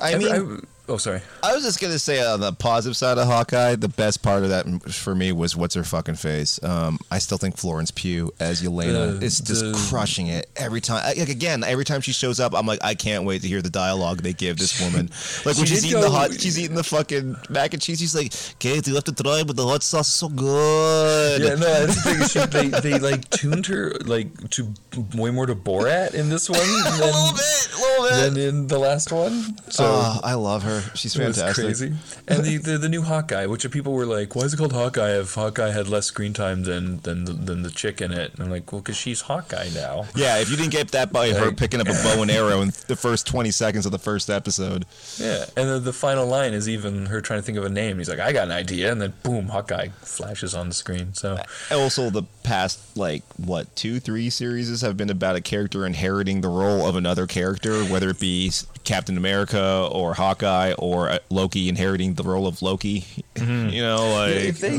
I I mean, oh sorry. I was just gonna say on the positive side of Hawkeye, the best part of that for me was what's her fucking face. Um, I still think Florence Pugh as Yelena The- is just the- crushing it every time. Like again, every time she shows up, I'm like, I can't wait to hear the dialogue they give this woman. Like when she's eating the hot, she's eating the fucking mac and cheese. She's like, Kate, you have to try, but the hot sauce is so good. Yeah, no, that's the thing. She, they they like tuned her like to way more to Borat in this one a little than, bit, a little bit. than in the last one. So. oh, I love her. She's it was fantastic. crazy, and the, the the new Hawkeye, which people were like, "Why is it called Hawkeye if Hawkeye had less screen time than than the, than the chick in it?" And I'm like, "Well, because she's Hawkeye now." Yeah, if you didn't get that by her picking up a bow and arrow in the first 20 seconds of the first episode. Yeah, and then the final line is even her trying to think of a name. He's like, "I got an idea," and then boom, Hawkeye flashes on the screen. So uh, Also, the past, like, what, two, three series have been about a character inheriting the role of another character, whether it be Captain America or Hawkeye or uh, Loki inheriting the role of Loki. You know, like. if they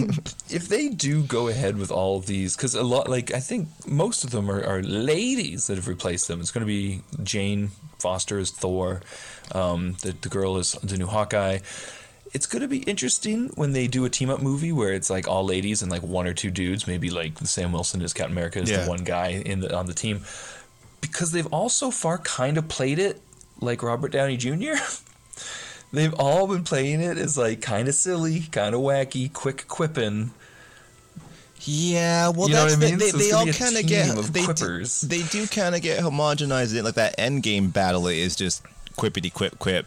if they do go ahead with all of these, because a lot like I think most of them are, are ladies that have replaced them. It's going to be Jane Foster as Thor, um, the the girl is the new Hawkeye. it's gonna be interesting when they do a team up movie where it's like all ladies and like one or two dudes, maybe like Sam Wilson is Captain America is Yeah. the one guy in the on the team, because they've all so far kind of played it like Robert Downey Jr. they've all been playing it as like kind of silly, kind of wacky, quick quipping. Yeah, well, You know that's what I the- mean? they, So they all kind of get of they do, they do kind of get homogenized in like that end game battle is just quippity quip quip.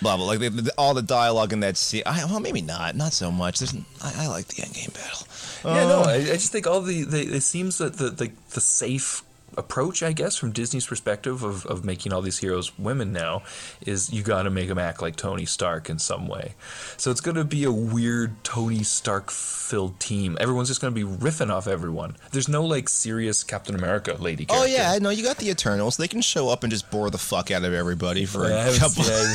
Blah blah. Like the, the, all the dialogue in that scene. I, well, maybe not. Not so much. There's. I, I like the end game battle. Yeah, no, Uh, I, I just think all the, the it seems that the, the the safe approach, I guess, from Disney's perspective of, of making all these heroes women now, is you got to make them act like Tony Stark in some way. So it's going to be a weird Tony Stark filled team. Everyone's just going to be riffing off everyone. There's no like serious Captain America lady. Oh Character. yeah, no, you got the Eternals. They can show up and just bore the fuck out of everybody for Yeah, a couple. yeah.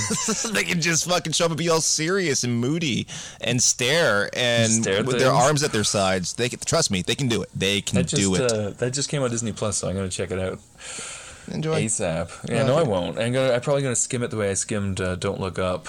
they can just fucking show up and be all serious and moody and stare and Stare with their arms at their sides. They can, trust me, they can do it. They can just do it. Uh, that just came on Disney Plus, so I'm going to check it out. Enjoy. ASAP. Yeah, no, I won't. I'm gonna. I'm probably gonna skim it the way I skimmed uh, Don't Look Up.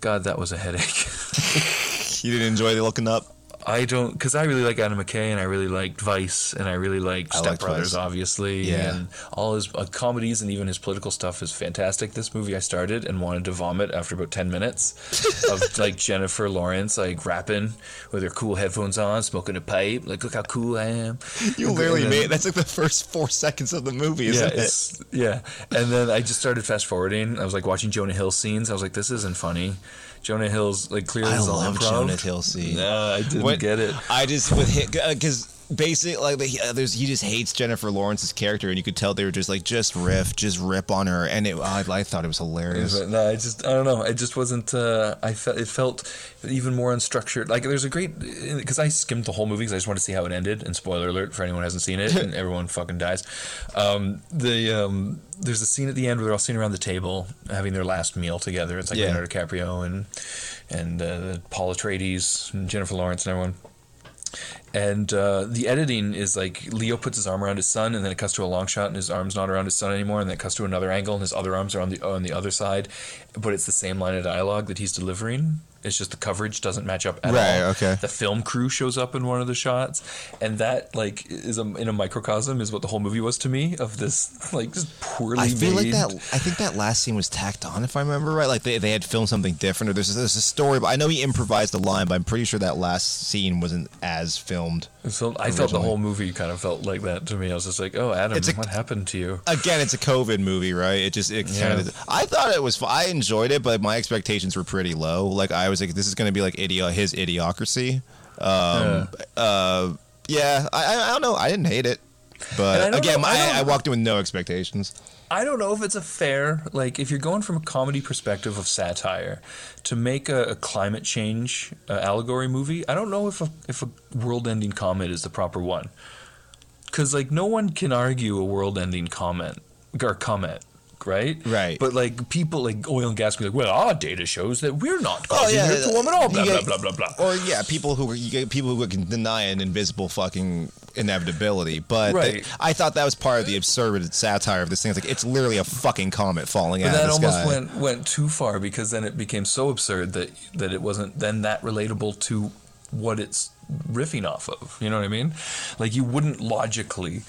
God, that was a headache. You didn't enjoy the looking up. I don't, because I really like Adam McKay and I really liked Vice and I really liked I Step liked Brothers, Vice. obviously. Yeah. And all his uh, comedies and even his political stuff is fantastic. This movie I started and wanted to vomit after about 10 minutes of like Jennifer Lawrence like rapping with her cool headphones on, smoking a pipe. Like, look how cool I am. You And literally then- made that's like the first four seconds of the movie, yeah, isn't it? yeah. And then I just started fast forwarding. I was like watching Jonah Hill scenes. I was like, this isn't funny. Jonah Hill's like clearly I is all love improv. Jonah Hill scene. No, I didn't What- get it. I just with because basically like the, uh, there's he just hates Jennifer Lawrence's character, and you could tell they were just like just riff, just rip on her, and it I, I thought it was hilarious. But no, I just I don't know. It just wasn't. Uh, I felt it felt even more unstructured. Like there's a great because I skimmed the whole movie because I just wanted to see how it ended. And spoiler alert for anyone who hasn't seen it, and everyone fucking dies. Um, the um, there's a scene at the end where they're all sitting around the table having their last meal together. It's like Yeah. Leonardo DiCaprio and and uh, Paul Atreides and Jennifer Lawrence and everyone. And uh, the editing is like Leo puts his arm around his son, and then it cuts to a long shot, and his arm's not around his son anymore, and then it cuts to another angle, and his other arms are on the on the other side, but it's the same line of dialogue that he's delivering. It's just the coverage doesn't match up at Right, all. okay. The film crew shows up in one of the shots, and that like is a, in a microcosm is what the whole movie was to me of this like just poorly I feel like that. I think that last scene was tacked on, if I remember right. Like they, they had filmed something different, or there's there's a story. But I know he improvised a line, but I'm pretty sure that last scene wasn't as filmed. So I felt the whole movie kind of felt like that to me. I was just like, oh, Adam, a- what happened to you? Again, it's a COVID movie, right? It just it Yeah. kind of. I thought it was. I enjoyed it, but my expectations were pretty low. Like I was like, this is going to be like idio- his idiocracy. Um, uh, yeah, I, I I don't know. I didn't hate it, but again, know- I I, I walked in with no expectations. I don't know if it's a fair like if you're going from a comedy perspective of satire to make a, a climate change uh, allegory movie. I don't know if a if a world-ending comet is the proper one because like no one can argue a world-ending comment or Right, Right. But like people, like oil and gas, be like, well, our data shows that we're not Oh, causing yeah, it to warm at all. Blah oh, you blah blah blah blah. Or yeah, people who get people who can deny an invisible fucking inevitability. But Right. they- I thought that was part of the absurd satire of this thing. It's like it's literally a fucking comet falling But out that of the almost sky. went went too far because then it became so absurd that that it wasn't then that relatable to what it's riffing off of. You know what I mean? Like you wouldn't logically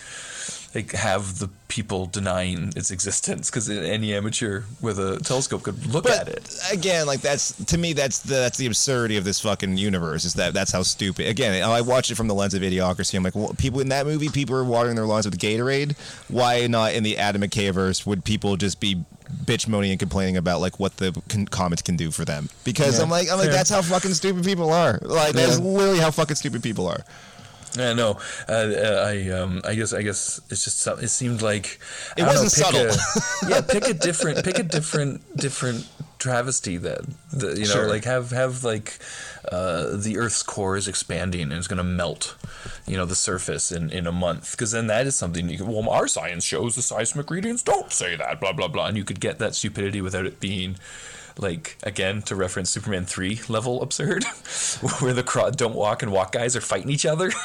like have the people denying its existence because any amateur with a telescope could look at it. again, like that's to me, that's the that's the absurdity of this fucking universe. Is that that's how stupid? Again, I watch it from the lens of idiocracy. I'm like, well, people in that movie, people are watering their lawns with Gatorade. Why not in the Adam McKay verse would people just be bitch moaning and complaining about like what the con- comments can do for them? Because Yeah, I'm like, I'm like, fair. that's how fucking stupid people are. Like that's Yeah. literally how fucking stupid people are. Yeah, no, uh, uh, I um, I guess I guess it's just it seemed like It know, wasn't pick subtle. A, yeah, pick a different pick a different different travesty then. The, you know, Sure. like have have like uh, the Earth's core is expanding and it's going to melt, you know, the surface in in a month. Because then that is something you can. Well, our science shows the seismic readings don't say that. Blah blah blah, and you could get that stupidity without it being. Like again, to reference Superman three level absurd, where the cro- don't walk and walk guys are fighting each other.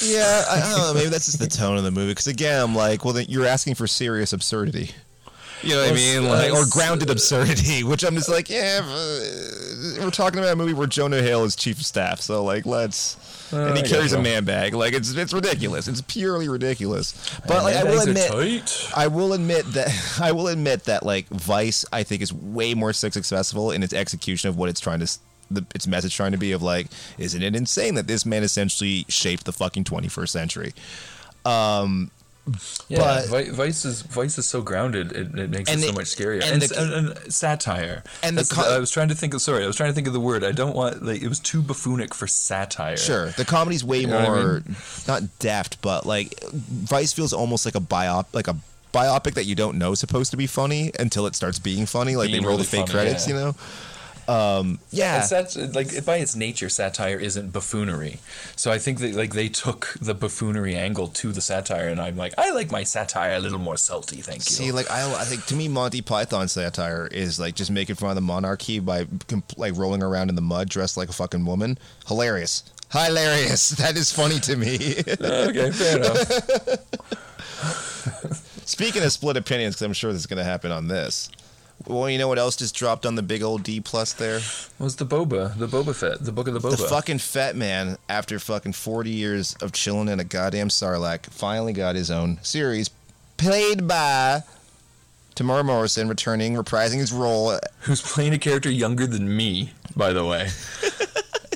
Yeah, I, I don't know. Maybe that's just the tone of the movie. Because again, I'm like, well, then you're asking for serious absurdity. You know what I mean? Like, or grounded absurdity, which I'm just like, yeah, uh, we're talking about a movie where Jonah Hill is chief of staff, so like, let's. And he I carries a man bag. Like it's it's ridiculous. It's purely ridiculous. But like I will admit. I will admit that I will admit that like Vice, I think is way more successful in its execution of what it's trying to. The, its message trying to be of like, isn't it insane that this man essentially shaped the fucking 21st century? Um, Yeah, But- Vice is Vice is so grounded, it, it makes it so the- much scarier. and And, the- and, and satire. and the That's co- I was trying to think of sorry, I was trying to think of the word. I don't want like it was too buffoonic for satire. Sure, the comedy's way know what I more not deft, but like Vice feels almost like a biop, like a biopic that you don't know is supposed to be funny until it starts being funny. Like Being they roll really the fake funny, credits, yeah. you know. Um, yeah, sat- like by its nature, satire isn't buffoonery. So I think that like they took the buffoonery angle to the satire, and I'm like, I like my satire a little more salty. Thank you. See, like I, I think to me, Monty Python satire is like just making fun of the monarchy by like rolling around in the mud dressed like a fucking woman. Hilarious, hilarious. That is funny to me. okay, fair enough. Speaking of split opinions, because I'm sure this is going to happen on this. Well, you know what else just dropped on the big old D plus there? Was the Boba, the Boba Fett, the book of the Boba? The fucking fat man, after fucking 40 years of chilling in a goddamn Sarlacc, finally got his own series, played by Temuera Morrison, returning, reprising his role. Who's playing a character younger than me, by the way.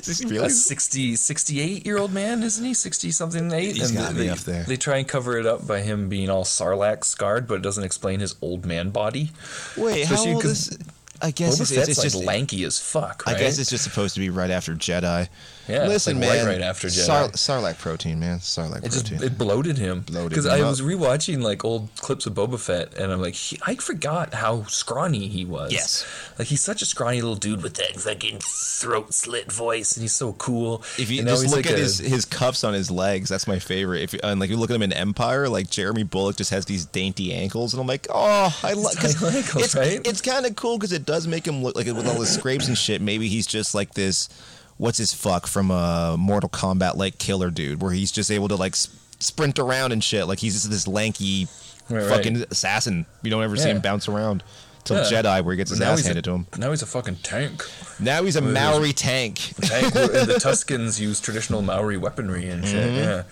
Is he a really? 60, 68 year old man, isn't he? 60 something, eight? He's And gotta they, up there. They try and cover it up by him being all Sarlacc scarred, but it doesn't explain his old man body. Wait, how Especially old 'cause is? I guess Boba it's, Fett's it's, like just lanky as fuck, right? I guess it's just supposed to be right after Jedi. Yeah, listen, like right- man. right after Jedi. Sar- Sarlacc protein, man. Sarlacc It just protein. it bloated him Bloated because I up. was rewatching like old clips of Boba Fett and I'm like he, I forgot how scrawny he was. Yes. like he's such a scrawny little dude with that fucking throat slit voice and he's so cool. if you And just look like at a- his, his cuffs on his legs, that's my favorite. If you- and like you look at him in Empire, like Jeremy Bulloch just has these dainty ankles, and I'm like, oh, I ankles, It's right? it's kind of cool because it does make him look like with all his scrapes and shit. Maybe he's just like this. What's his fuck from a uh, Mortal Kombat like killer dude, where he's just able to like s- sprint around and shit. Like he's just this lanky Right, right. fucking assassin. You don't ever see him bounce around till Yeah. Jedi, where he gets his now ass he's a- handed to him. Now he's a fucking tank. Now he's a Maori tank. tank the Tuskens use traditional Maori weaponry and shit. Mm-hmm. Yeah.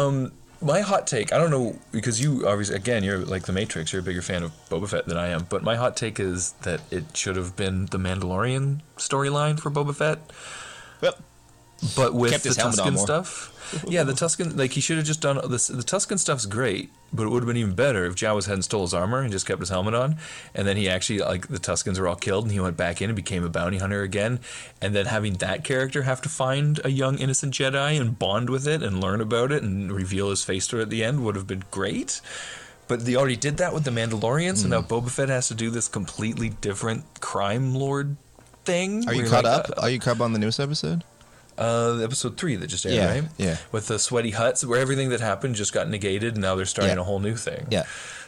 Um, my hot take, I don't know because you obviously again you're like the Matrix. You're a bigger fan of Boba Fett than I am, but my hot take is that it should have been the Mandalorian storyline for Boba Fett, Well, but with Kept the his Tusken stuff. Yeah, the Tusken like he should have just done this. The Tusken stuff's great, but it would have been even better if Jawas hadn't stole his armor and just kept his helmet on, and then he actually like the Tuskens were all killed, and he went back in and became a bounty hunter again, and then having that character have to find a young innocent Jedi and bond with it and learn about it and reveal his face to it at the end would have been great. But they already did that with the Mandalorian, so Hmm. now Boba Fett has to do this completely different crime lord thing. are you caught like, up? Are you caught up on the newest episode? uh, episode three that just aired, Yeah, right? yeah. With the sweaty Hutts, where everything that happened just got negated, and now they're starting Yeah. a whole new thing. Yeah.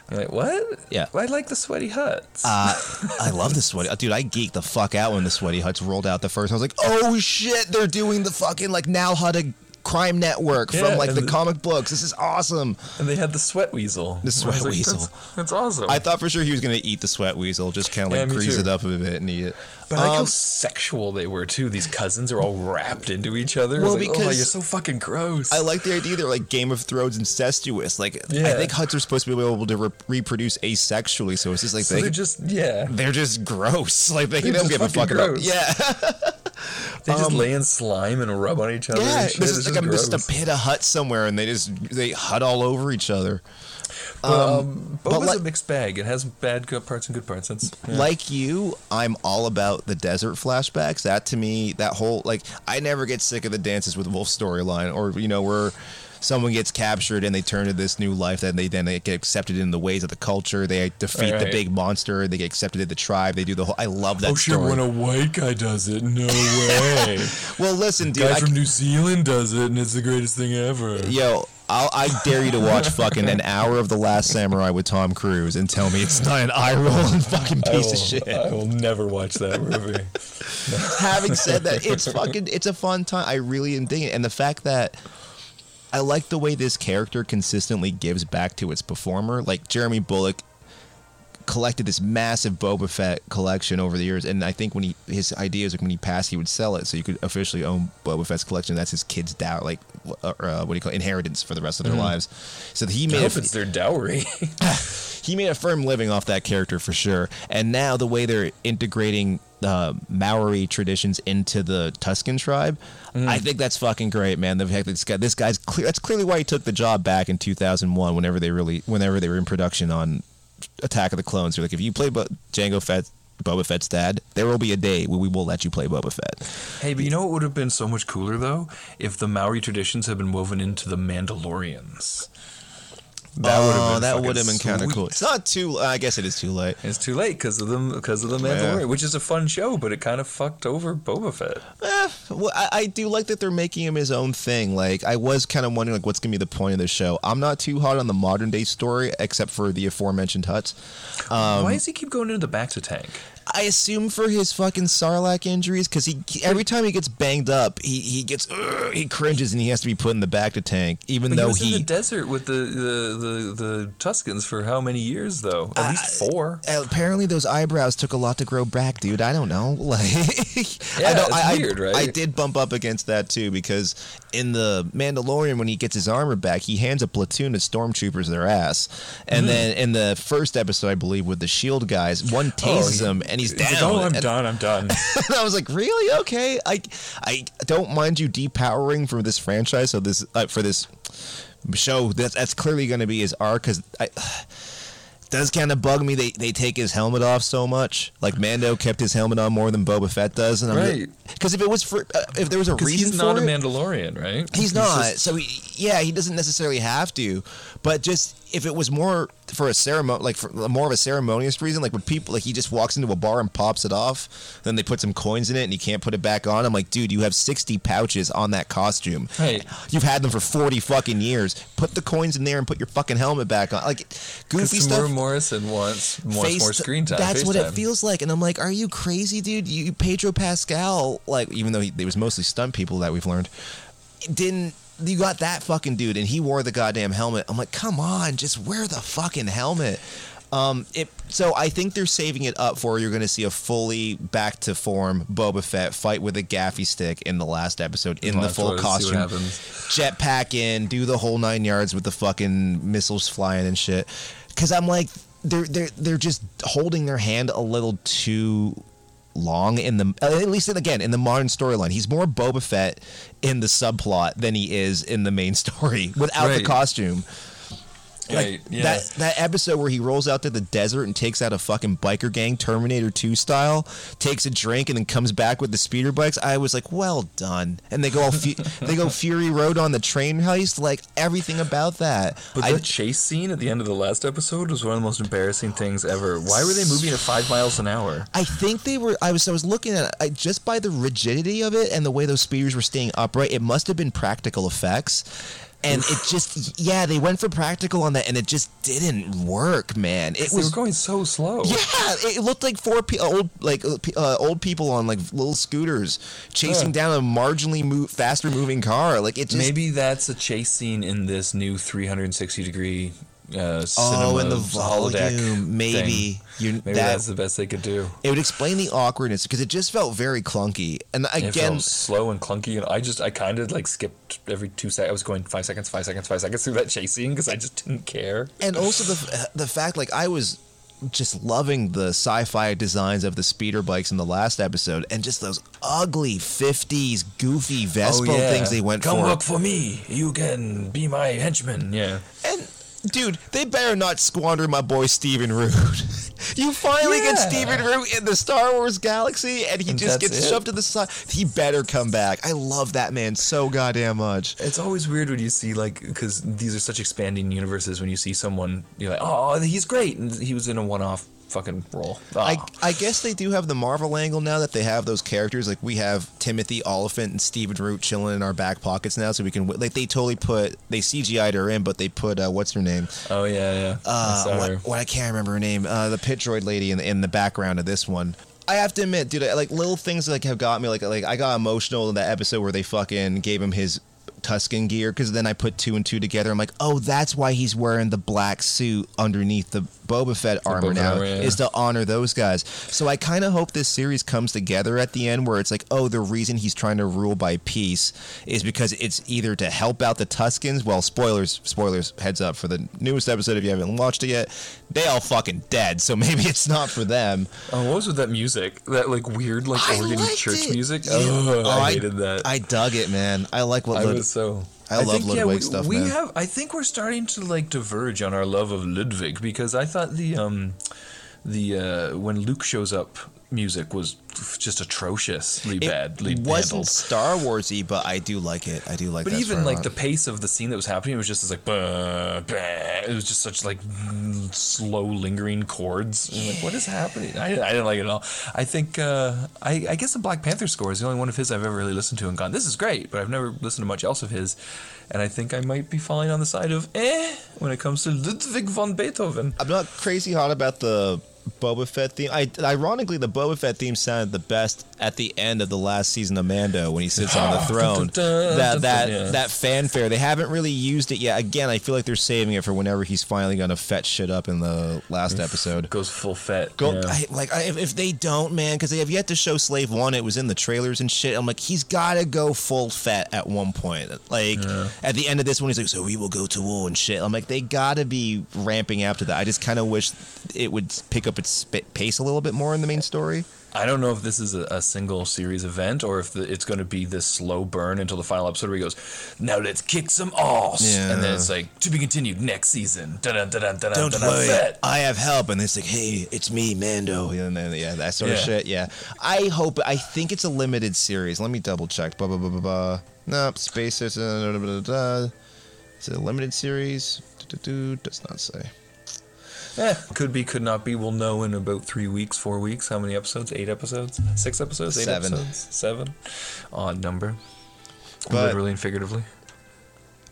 You're like, what? Yeah. I like the sweaty Hutts. Uh, I love the sweaty. Dude, I geeked the fuck out when the sweaty Hutts rolled out the first. I was like, oh shit, they're doing the fucking like now how to crime network Yeah, from like the the- comic books. This is awesome. and they had the sweat weasel. The sweat like, weasel. That's, that's awesome. I thought for sure he was gonna eat the sweat weasel, just kind of like me grease too. it up a bit and eat it. but I like how Um, sexual they were too. These cousins are all wrapped into each other. Well, like, oh, because- you're so fucking gross. I like the idea they're like Game of Thrones incestuous. Like I think Hutts are supposed to be able to re- reproduce asexually, so it's just like so they they're just yeah. they're just gross. Like they They're don't give a fuck about. Yeah, They just lay in slime and rub on each other. Um, yeah. This is like just I'm just a pit of Hutt somewhere, and they just they hut all over each other. But, um, but Boba's like- a mixed bag. It has bad good parts and good parts. That's, yeah. Like you, I'm all about the desert flashbacks. That to me, that whole like, I never get sick of the dances with Wolf storyline, or you know where someone gets captured and they turn to this new life, then they then they get accepted in the ways of the culture. They defeat Right, the big monster. They get accepted in the tribe. They do the whole. I love that oh shit! story. When a white guy does it, no way. well, listen, dude. guy I, from New Zealand does it, and it's the greatest thing ever. yo, I'll, I dare you to watch fucking an hour of The Last Samurai with Tom Cruise and tell me it's not an eye rolling fucking piece will, of shit. I will never watch that movie. having said that, it's fucking it's a fun time. I really am digging it. And the fact that I like the way this character consistently gives back to its performer. Like Jeremy Bulloch collected this massive Boba Fett collection over the years, and I think when he his idea is like when he passed, he would sell it so you could officially own Boba Fett's collection. That's his kids' dow like uh, uh, what do you call it? inheritance for the rest of their lives. So he I made hope a, it's their dowry. he made a firm living off that character for sure. And now the way they're integrating uh, Maori traditions into the Tusken tribe, I think that's fucking great, man. The fact that this guy, this guy's clear. That's clearly why he took the job back in 2001. Whenever they really, whenever they were in production on Attack of the Clones, they're like, if you play Bo- Jango Fett. Boba Fett's dad. There will be a day where we will let you play Boba Fett. hey, but you know what would have been so much cooler though if the Maori traditions had been woven into the Mandalorians. That would have Oh, been that would have been kind of cool. It's not too. I guess it is too late. It's too late because of the because of the Mandalorian, which is a fun show, but it kind of fucked over Boba Fett. Eh, well, I, I do like that they're making him his own thing. Like I was kind of wondering, like, what's gonna be the point of the show? I'm not too hot on the modern day story, except for the aforementioned Hutts. Um, Why does he keep going into the bacta tank? I assume for his fucking Sarlacc injuries, because he he- every time he gets banged up, he he gets "Ugh," he cringes and he has to be put in the bacta tank, even But he though was in he. the desert with the, the, the, the Tuskens for how many years though? At least four. Apparently, those eyebrows took a lot to grow back, dude. I don't know. Like, Yeah, I know, it's I, weird, I, right? I did bump up against that too because in the Mandalorian, when he gets his armor back, he hands a platoon of stormtroopers their ass, and Mm. then in the first episode, I believe, with the Shield guys, one tases he- him and he's He's like, oh, I'm And- done. I'm done. and I was like, really? Okay. I I don't mind you depowering for this franchise, so this uh, for this show. That's that's clearly going to be his arc because I. Does kind of bug me. They they take his helmet off so much. Like Mando kept his helmet on more than Boba Fett does, and I'm Right. Because if it was for uh, if there was a reason he's for not a it, Mandalorian, right? He's not. just- so he, yeah, he doesn't necessarily have to. But just if it was more for a ceremony, like for more of a ceremonious reason, like when people like he just walks into a bar and pops it off, then they put some coins in it and he can't put it back on. I'm like, dude, you have 60 pouches on that costume. Hey. you've had them for 40 fucking years. Put the coins in there and put your fucking helmet back on. Like goofy stuff. Morrison wants, wants Face- more screen time. That's what it feels like, and I'm like, are you crazy, dude? You Pedro Pascal, like, even though he, they was mostly stunt people that we've learned, didn't. You got that fucking dude, and he wore the goddamn helmet. I'm like, come on, just wear the fucking helmet. Um, it, so I think they're saving it up for you're going to see a fully back to form Boba Fett fight with a gaffi stick in the last episode in the full what- let's see costume, jetpack in, do the whole nine yards with the fucking missiles flying and shit. Because I'm like, they're they're they're just holding their hand a little too long in the at least in, again in the modern storyline. He's more Boba Fett in the subplot than he is in the main story without the costume. Like yeah. that that episode where he rolls out to the desert and takes out a fucking biker gang, Terminator 2 style, takes a drink and then comes back with the speeder bikes. I was like, well done. And they go all fu- they go Fury Road on the train heist, like everything about that. But I, the chase scene at the end of the last episode was one of the most embarrassing things ever. Why were they moving at five miles an hour? I think they were. I was. I was looking at I, just by the rigidity of it and the way those speeders were staying upright. It must have been practical effects, and it just yeah, they went for practical on that, and it just didn't work, man. It was were going so slow. Yeah, it looked like four pe- old like uh, uh, old people on like little scooters chasing Yeah. down a marginally move, faster moving car. Like it just Maybe that's a chase scene in this new 360 degree uh, cinema oh, in the volume, maybe you Maybe that that's the best they could do. it would explain the awkwardness because it just felt very clunky. And It again, felt slow and clunky, and I just I kind of like skipped every two seconds. I was going five seconds, five seconds, five seconds through that chase scene because I just didn't care. and also the the fact like I was just loving the sci-fi designs of the speeder bikes in the last episode and just those ugly 50s goofy Vespa things they went Oh, Come for. work for me. You can be my henchman. Yeah. And dude, they better not squander my boy Steven Root. you finally get Steven Root in the Star Wars galaxy, and he And just gets it? shoved to the side. He better come back. I love that man so goddamn much. It's always weird when you see like because these are such expanding universes. When you see someone, you're like, oh, he's great, and he was in a one-off fucking role. I, Oh. I guess they do have the Marvel angle now that they have those characters. Like we have Timothy Olyphant and Steven Root chilling in our back pockets now, so we can like they totally put they CGI'd her in, but they put uh, what's her name? oh yeah, yeah. I Uh, saw what, what I can't remember her name. Uh, the pit droid lady in the, in the background of this one. I have to admit, dude, I, like little things like have got me. Like like I got emotional in that episode where they fucking gave him his Tusken gear because then I put two and two together. I'm like, oh, that's why he's wearing the black suit underneath the Boba Fett armor Boba now armor, yeah. is to honor those guys. So I kind of hope this series comes together at the end where it's like, oh, the reason he's trying to rule by peace is because it's either to help out the Tuskens. Well, spoilers, spoilers, heads up for the newest episode if you haven't watched it yet. They all fucking dead, so maybe it's not for them. Oh, what was with that music? That like weird like I organ church it. music. Yeah. Oh, Oh, I hated that. I dug it, man. I like what I was so. I love think, Ludwig we, stuff, We man. have. I think we're starting to like diverge on our love of Ludwig because I thought the um, the uh, when Luke shows up, music was just atrociously It badly wasn't handled. Star Warsy, but I do like it. I do like. But even like the pace of the scene that was happening was just as like, bah, bah. it was just such like slow lingering chords. And, like, what is happening? I, I didn't like it at all. I think uh, I, I guess the Black Panther score is the only one of his I've ever really listened to and gone, this is great. But I've never listened to much else of his, and I think I might be falling on the side of eh when it comes to Ludwig von Beethoven. I'm not crazy hot about the Boba Fett theme. I ironically the Boba Fett theme sounded the best at the end of the last season of Mando when he sits on the throne. That that yeah. that fanfare. They haven't really used it yet. Again, I feel like they're saving it for whenever he's finally gonna fetch shit up in the last episode. Goes full Fett. Go, yeah. I, like I, if, if they don't, man, because they have yet to show Slave One. It was in the trailers and shit. I'm like, he's got to go full fat at one point. Like at the end of this one, he's like, so we will go to war and shit. I'm like, they got to be ramping up to that. I just kind of wish it would pick up its sp- pace a little bit more in the main story. I don't know if this is a, a single series event or if the, it's going to be this slow burn until the final episode where he goes, "Now let's kick some ass," Yeah. and then it's like to be continued next season. Don't dun-dun, worry, Fett. I have help. And it's like, hey, it's me, Mando. And then yeah, that sort of shit. Yeah, I hope. I think it's a limited series. Let me double check. Blah blah blah blah blah. Nope, space. Is uh. Is it a limited series? Do, do, do, does not say. Eh, could be, could not be. We'll know in about three weeks, four weeks. How many episodes? Eight episodes? Six episodes? Eight Seven. episodes? Seven. Odd number. But- Literally and figuratively.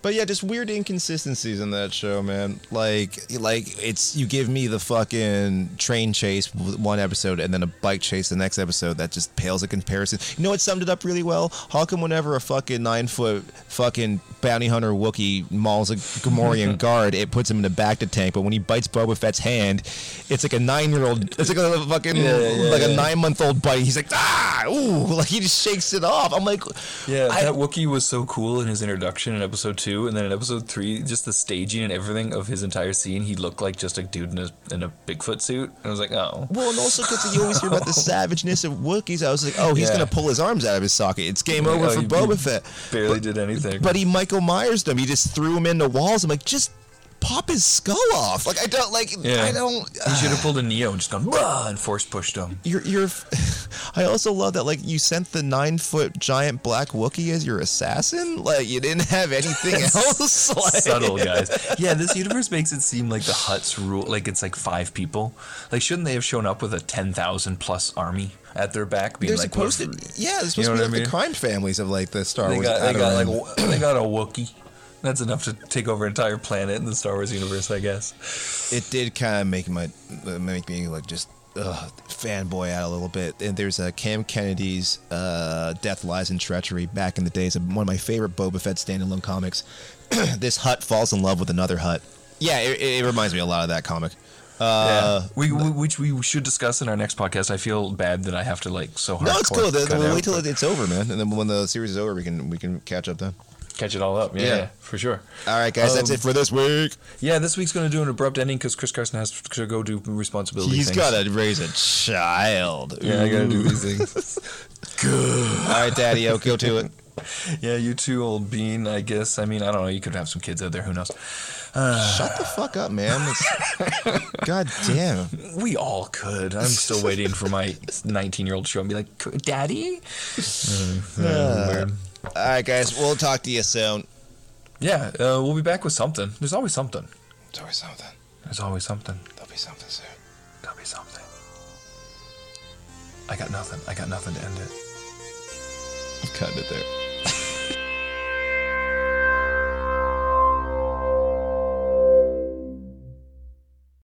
But yeah, just weird inconsistencies in that show, man. Like, like it's you give me the fucking train chase one episode and then a bike chase the next episode. That just pales in comparison. You know what summed it up really well? How come whenever a fucking nine foot fucking bounty hunter Wookiee mauls a Gamorrean guard, it puts him in the bacta tank, but when he bites Boba Fett's hand, it's like a nine year old. It's like a fucking Yeah, yeah, like a nine month old bite. He's like ah, ooh, like he just shakes it off. I'm like, Yeah, I- that Wookiee was so cool in his introduction in episode two, and then in episode three, just the staging and everything of his entire scene, he looked like just a dude in a in a Bigfoot suit. And I was like, oh, Well, and also because you always hear about the savageness of Wookiees, I was like, oh, he's Yeah. gonna pull his arms out of his socket. It's game Like, over oh, for Boba Fett. barely but, did anything. But he Michael Myers them. He just threw him into walls. I'm like, just pop his skull off. Like I don't like. Yeah. I don't. he should have uh, pulled a Neo and just gone and force pushed him. You're, you're. I also love that like you sent the nine foot giant black Wookiee as your assassin. Like you didn't have anything else. Like, Subtle guys. Yeah, this universe makes it seem like the Hutts rule, like it's like five people. Like, shouldn't they have shown up with a ten thousand plus army at their back? Being They're like, supposed to. Yeah, they're supposed You know to be what I mean? the crime families of like the Star They Wars. got, they got like a- they got a Wookiee. That's enough to take over an entire planet in the Star Wars universe, I guess. it did kind of make my make me like just ugh, fanboy out a little bit. And there's uh, Cam Kennedy's uh, Death, Lies, and Treachery back in the days of one of my favorite Boba Fett standalone comics. this Hutt falls in love with another Hutt. Yeah, it, it reminds me a lot of that comic. Uh, yeah. We, we which we should discuss in our next podcast. I feel bad that I have to like so hard. No, it's cool. The- wait till it- it's over, man, and then when the series is over, we can we can catch up then. Catch it all up. Yeah, Yeah. yeah, for sure. All right, guys, that's Um, it for this week. Yeah, this week's going to do an abrupt ending because Chris Carson has to go do responsibility. He's got to raise a child. Yeah, I got to do these things. Good. All right, Daddy, go to it. yeah, you too, old bean. I guess. I mean, I don't know. You could have some kids out there. Who knows? Shut the fuck up, man. God damn. We all could. I'm still waiting for my 19 year old show and be like, "Daddy." Uh, weird. All right, guys, we'll talk to you soon. Yeah, uh, we'll be back with something. There's always something. There's always something. There's always something. There'll be something soon. There'll be something. I got nothing. I got nothing to end it. I've cut it there.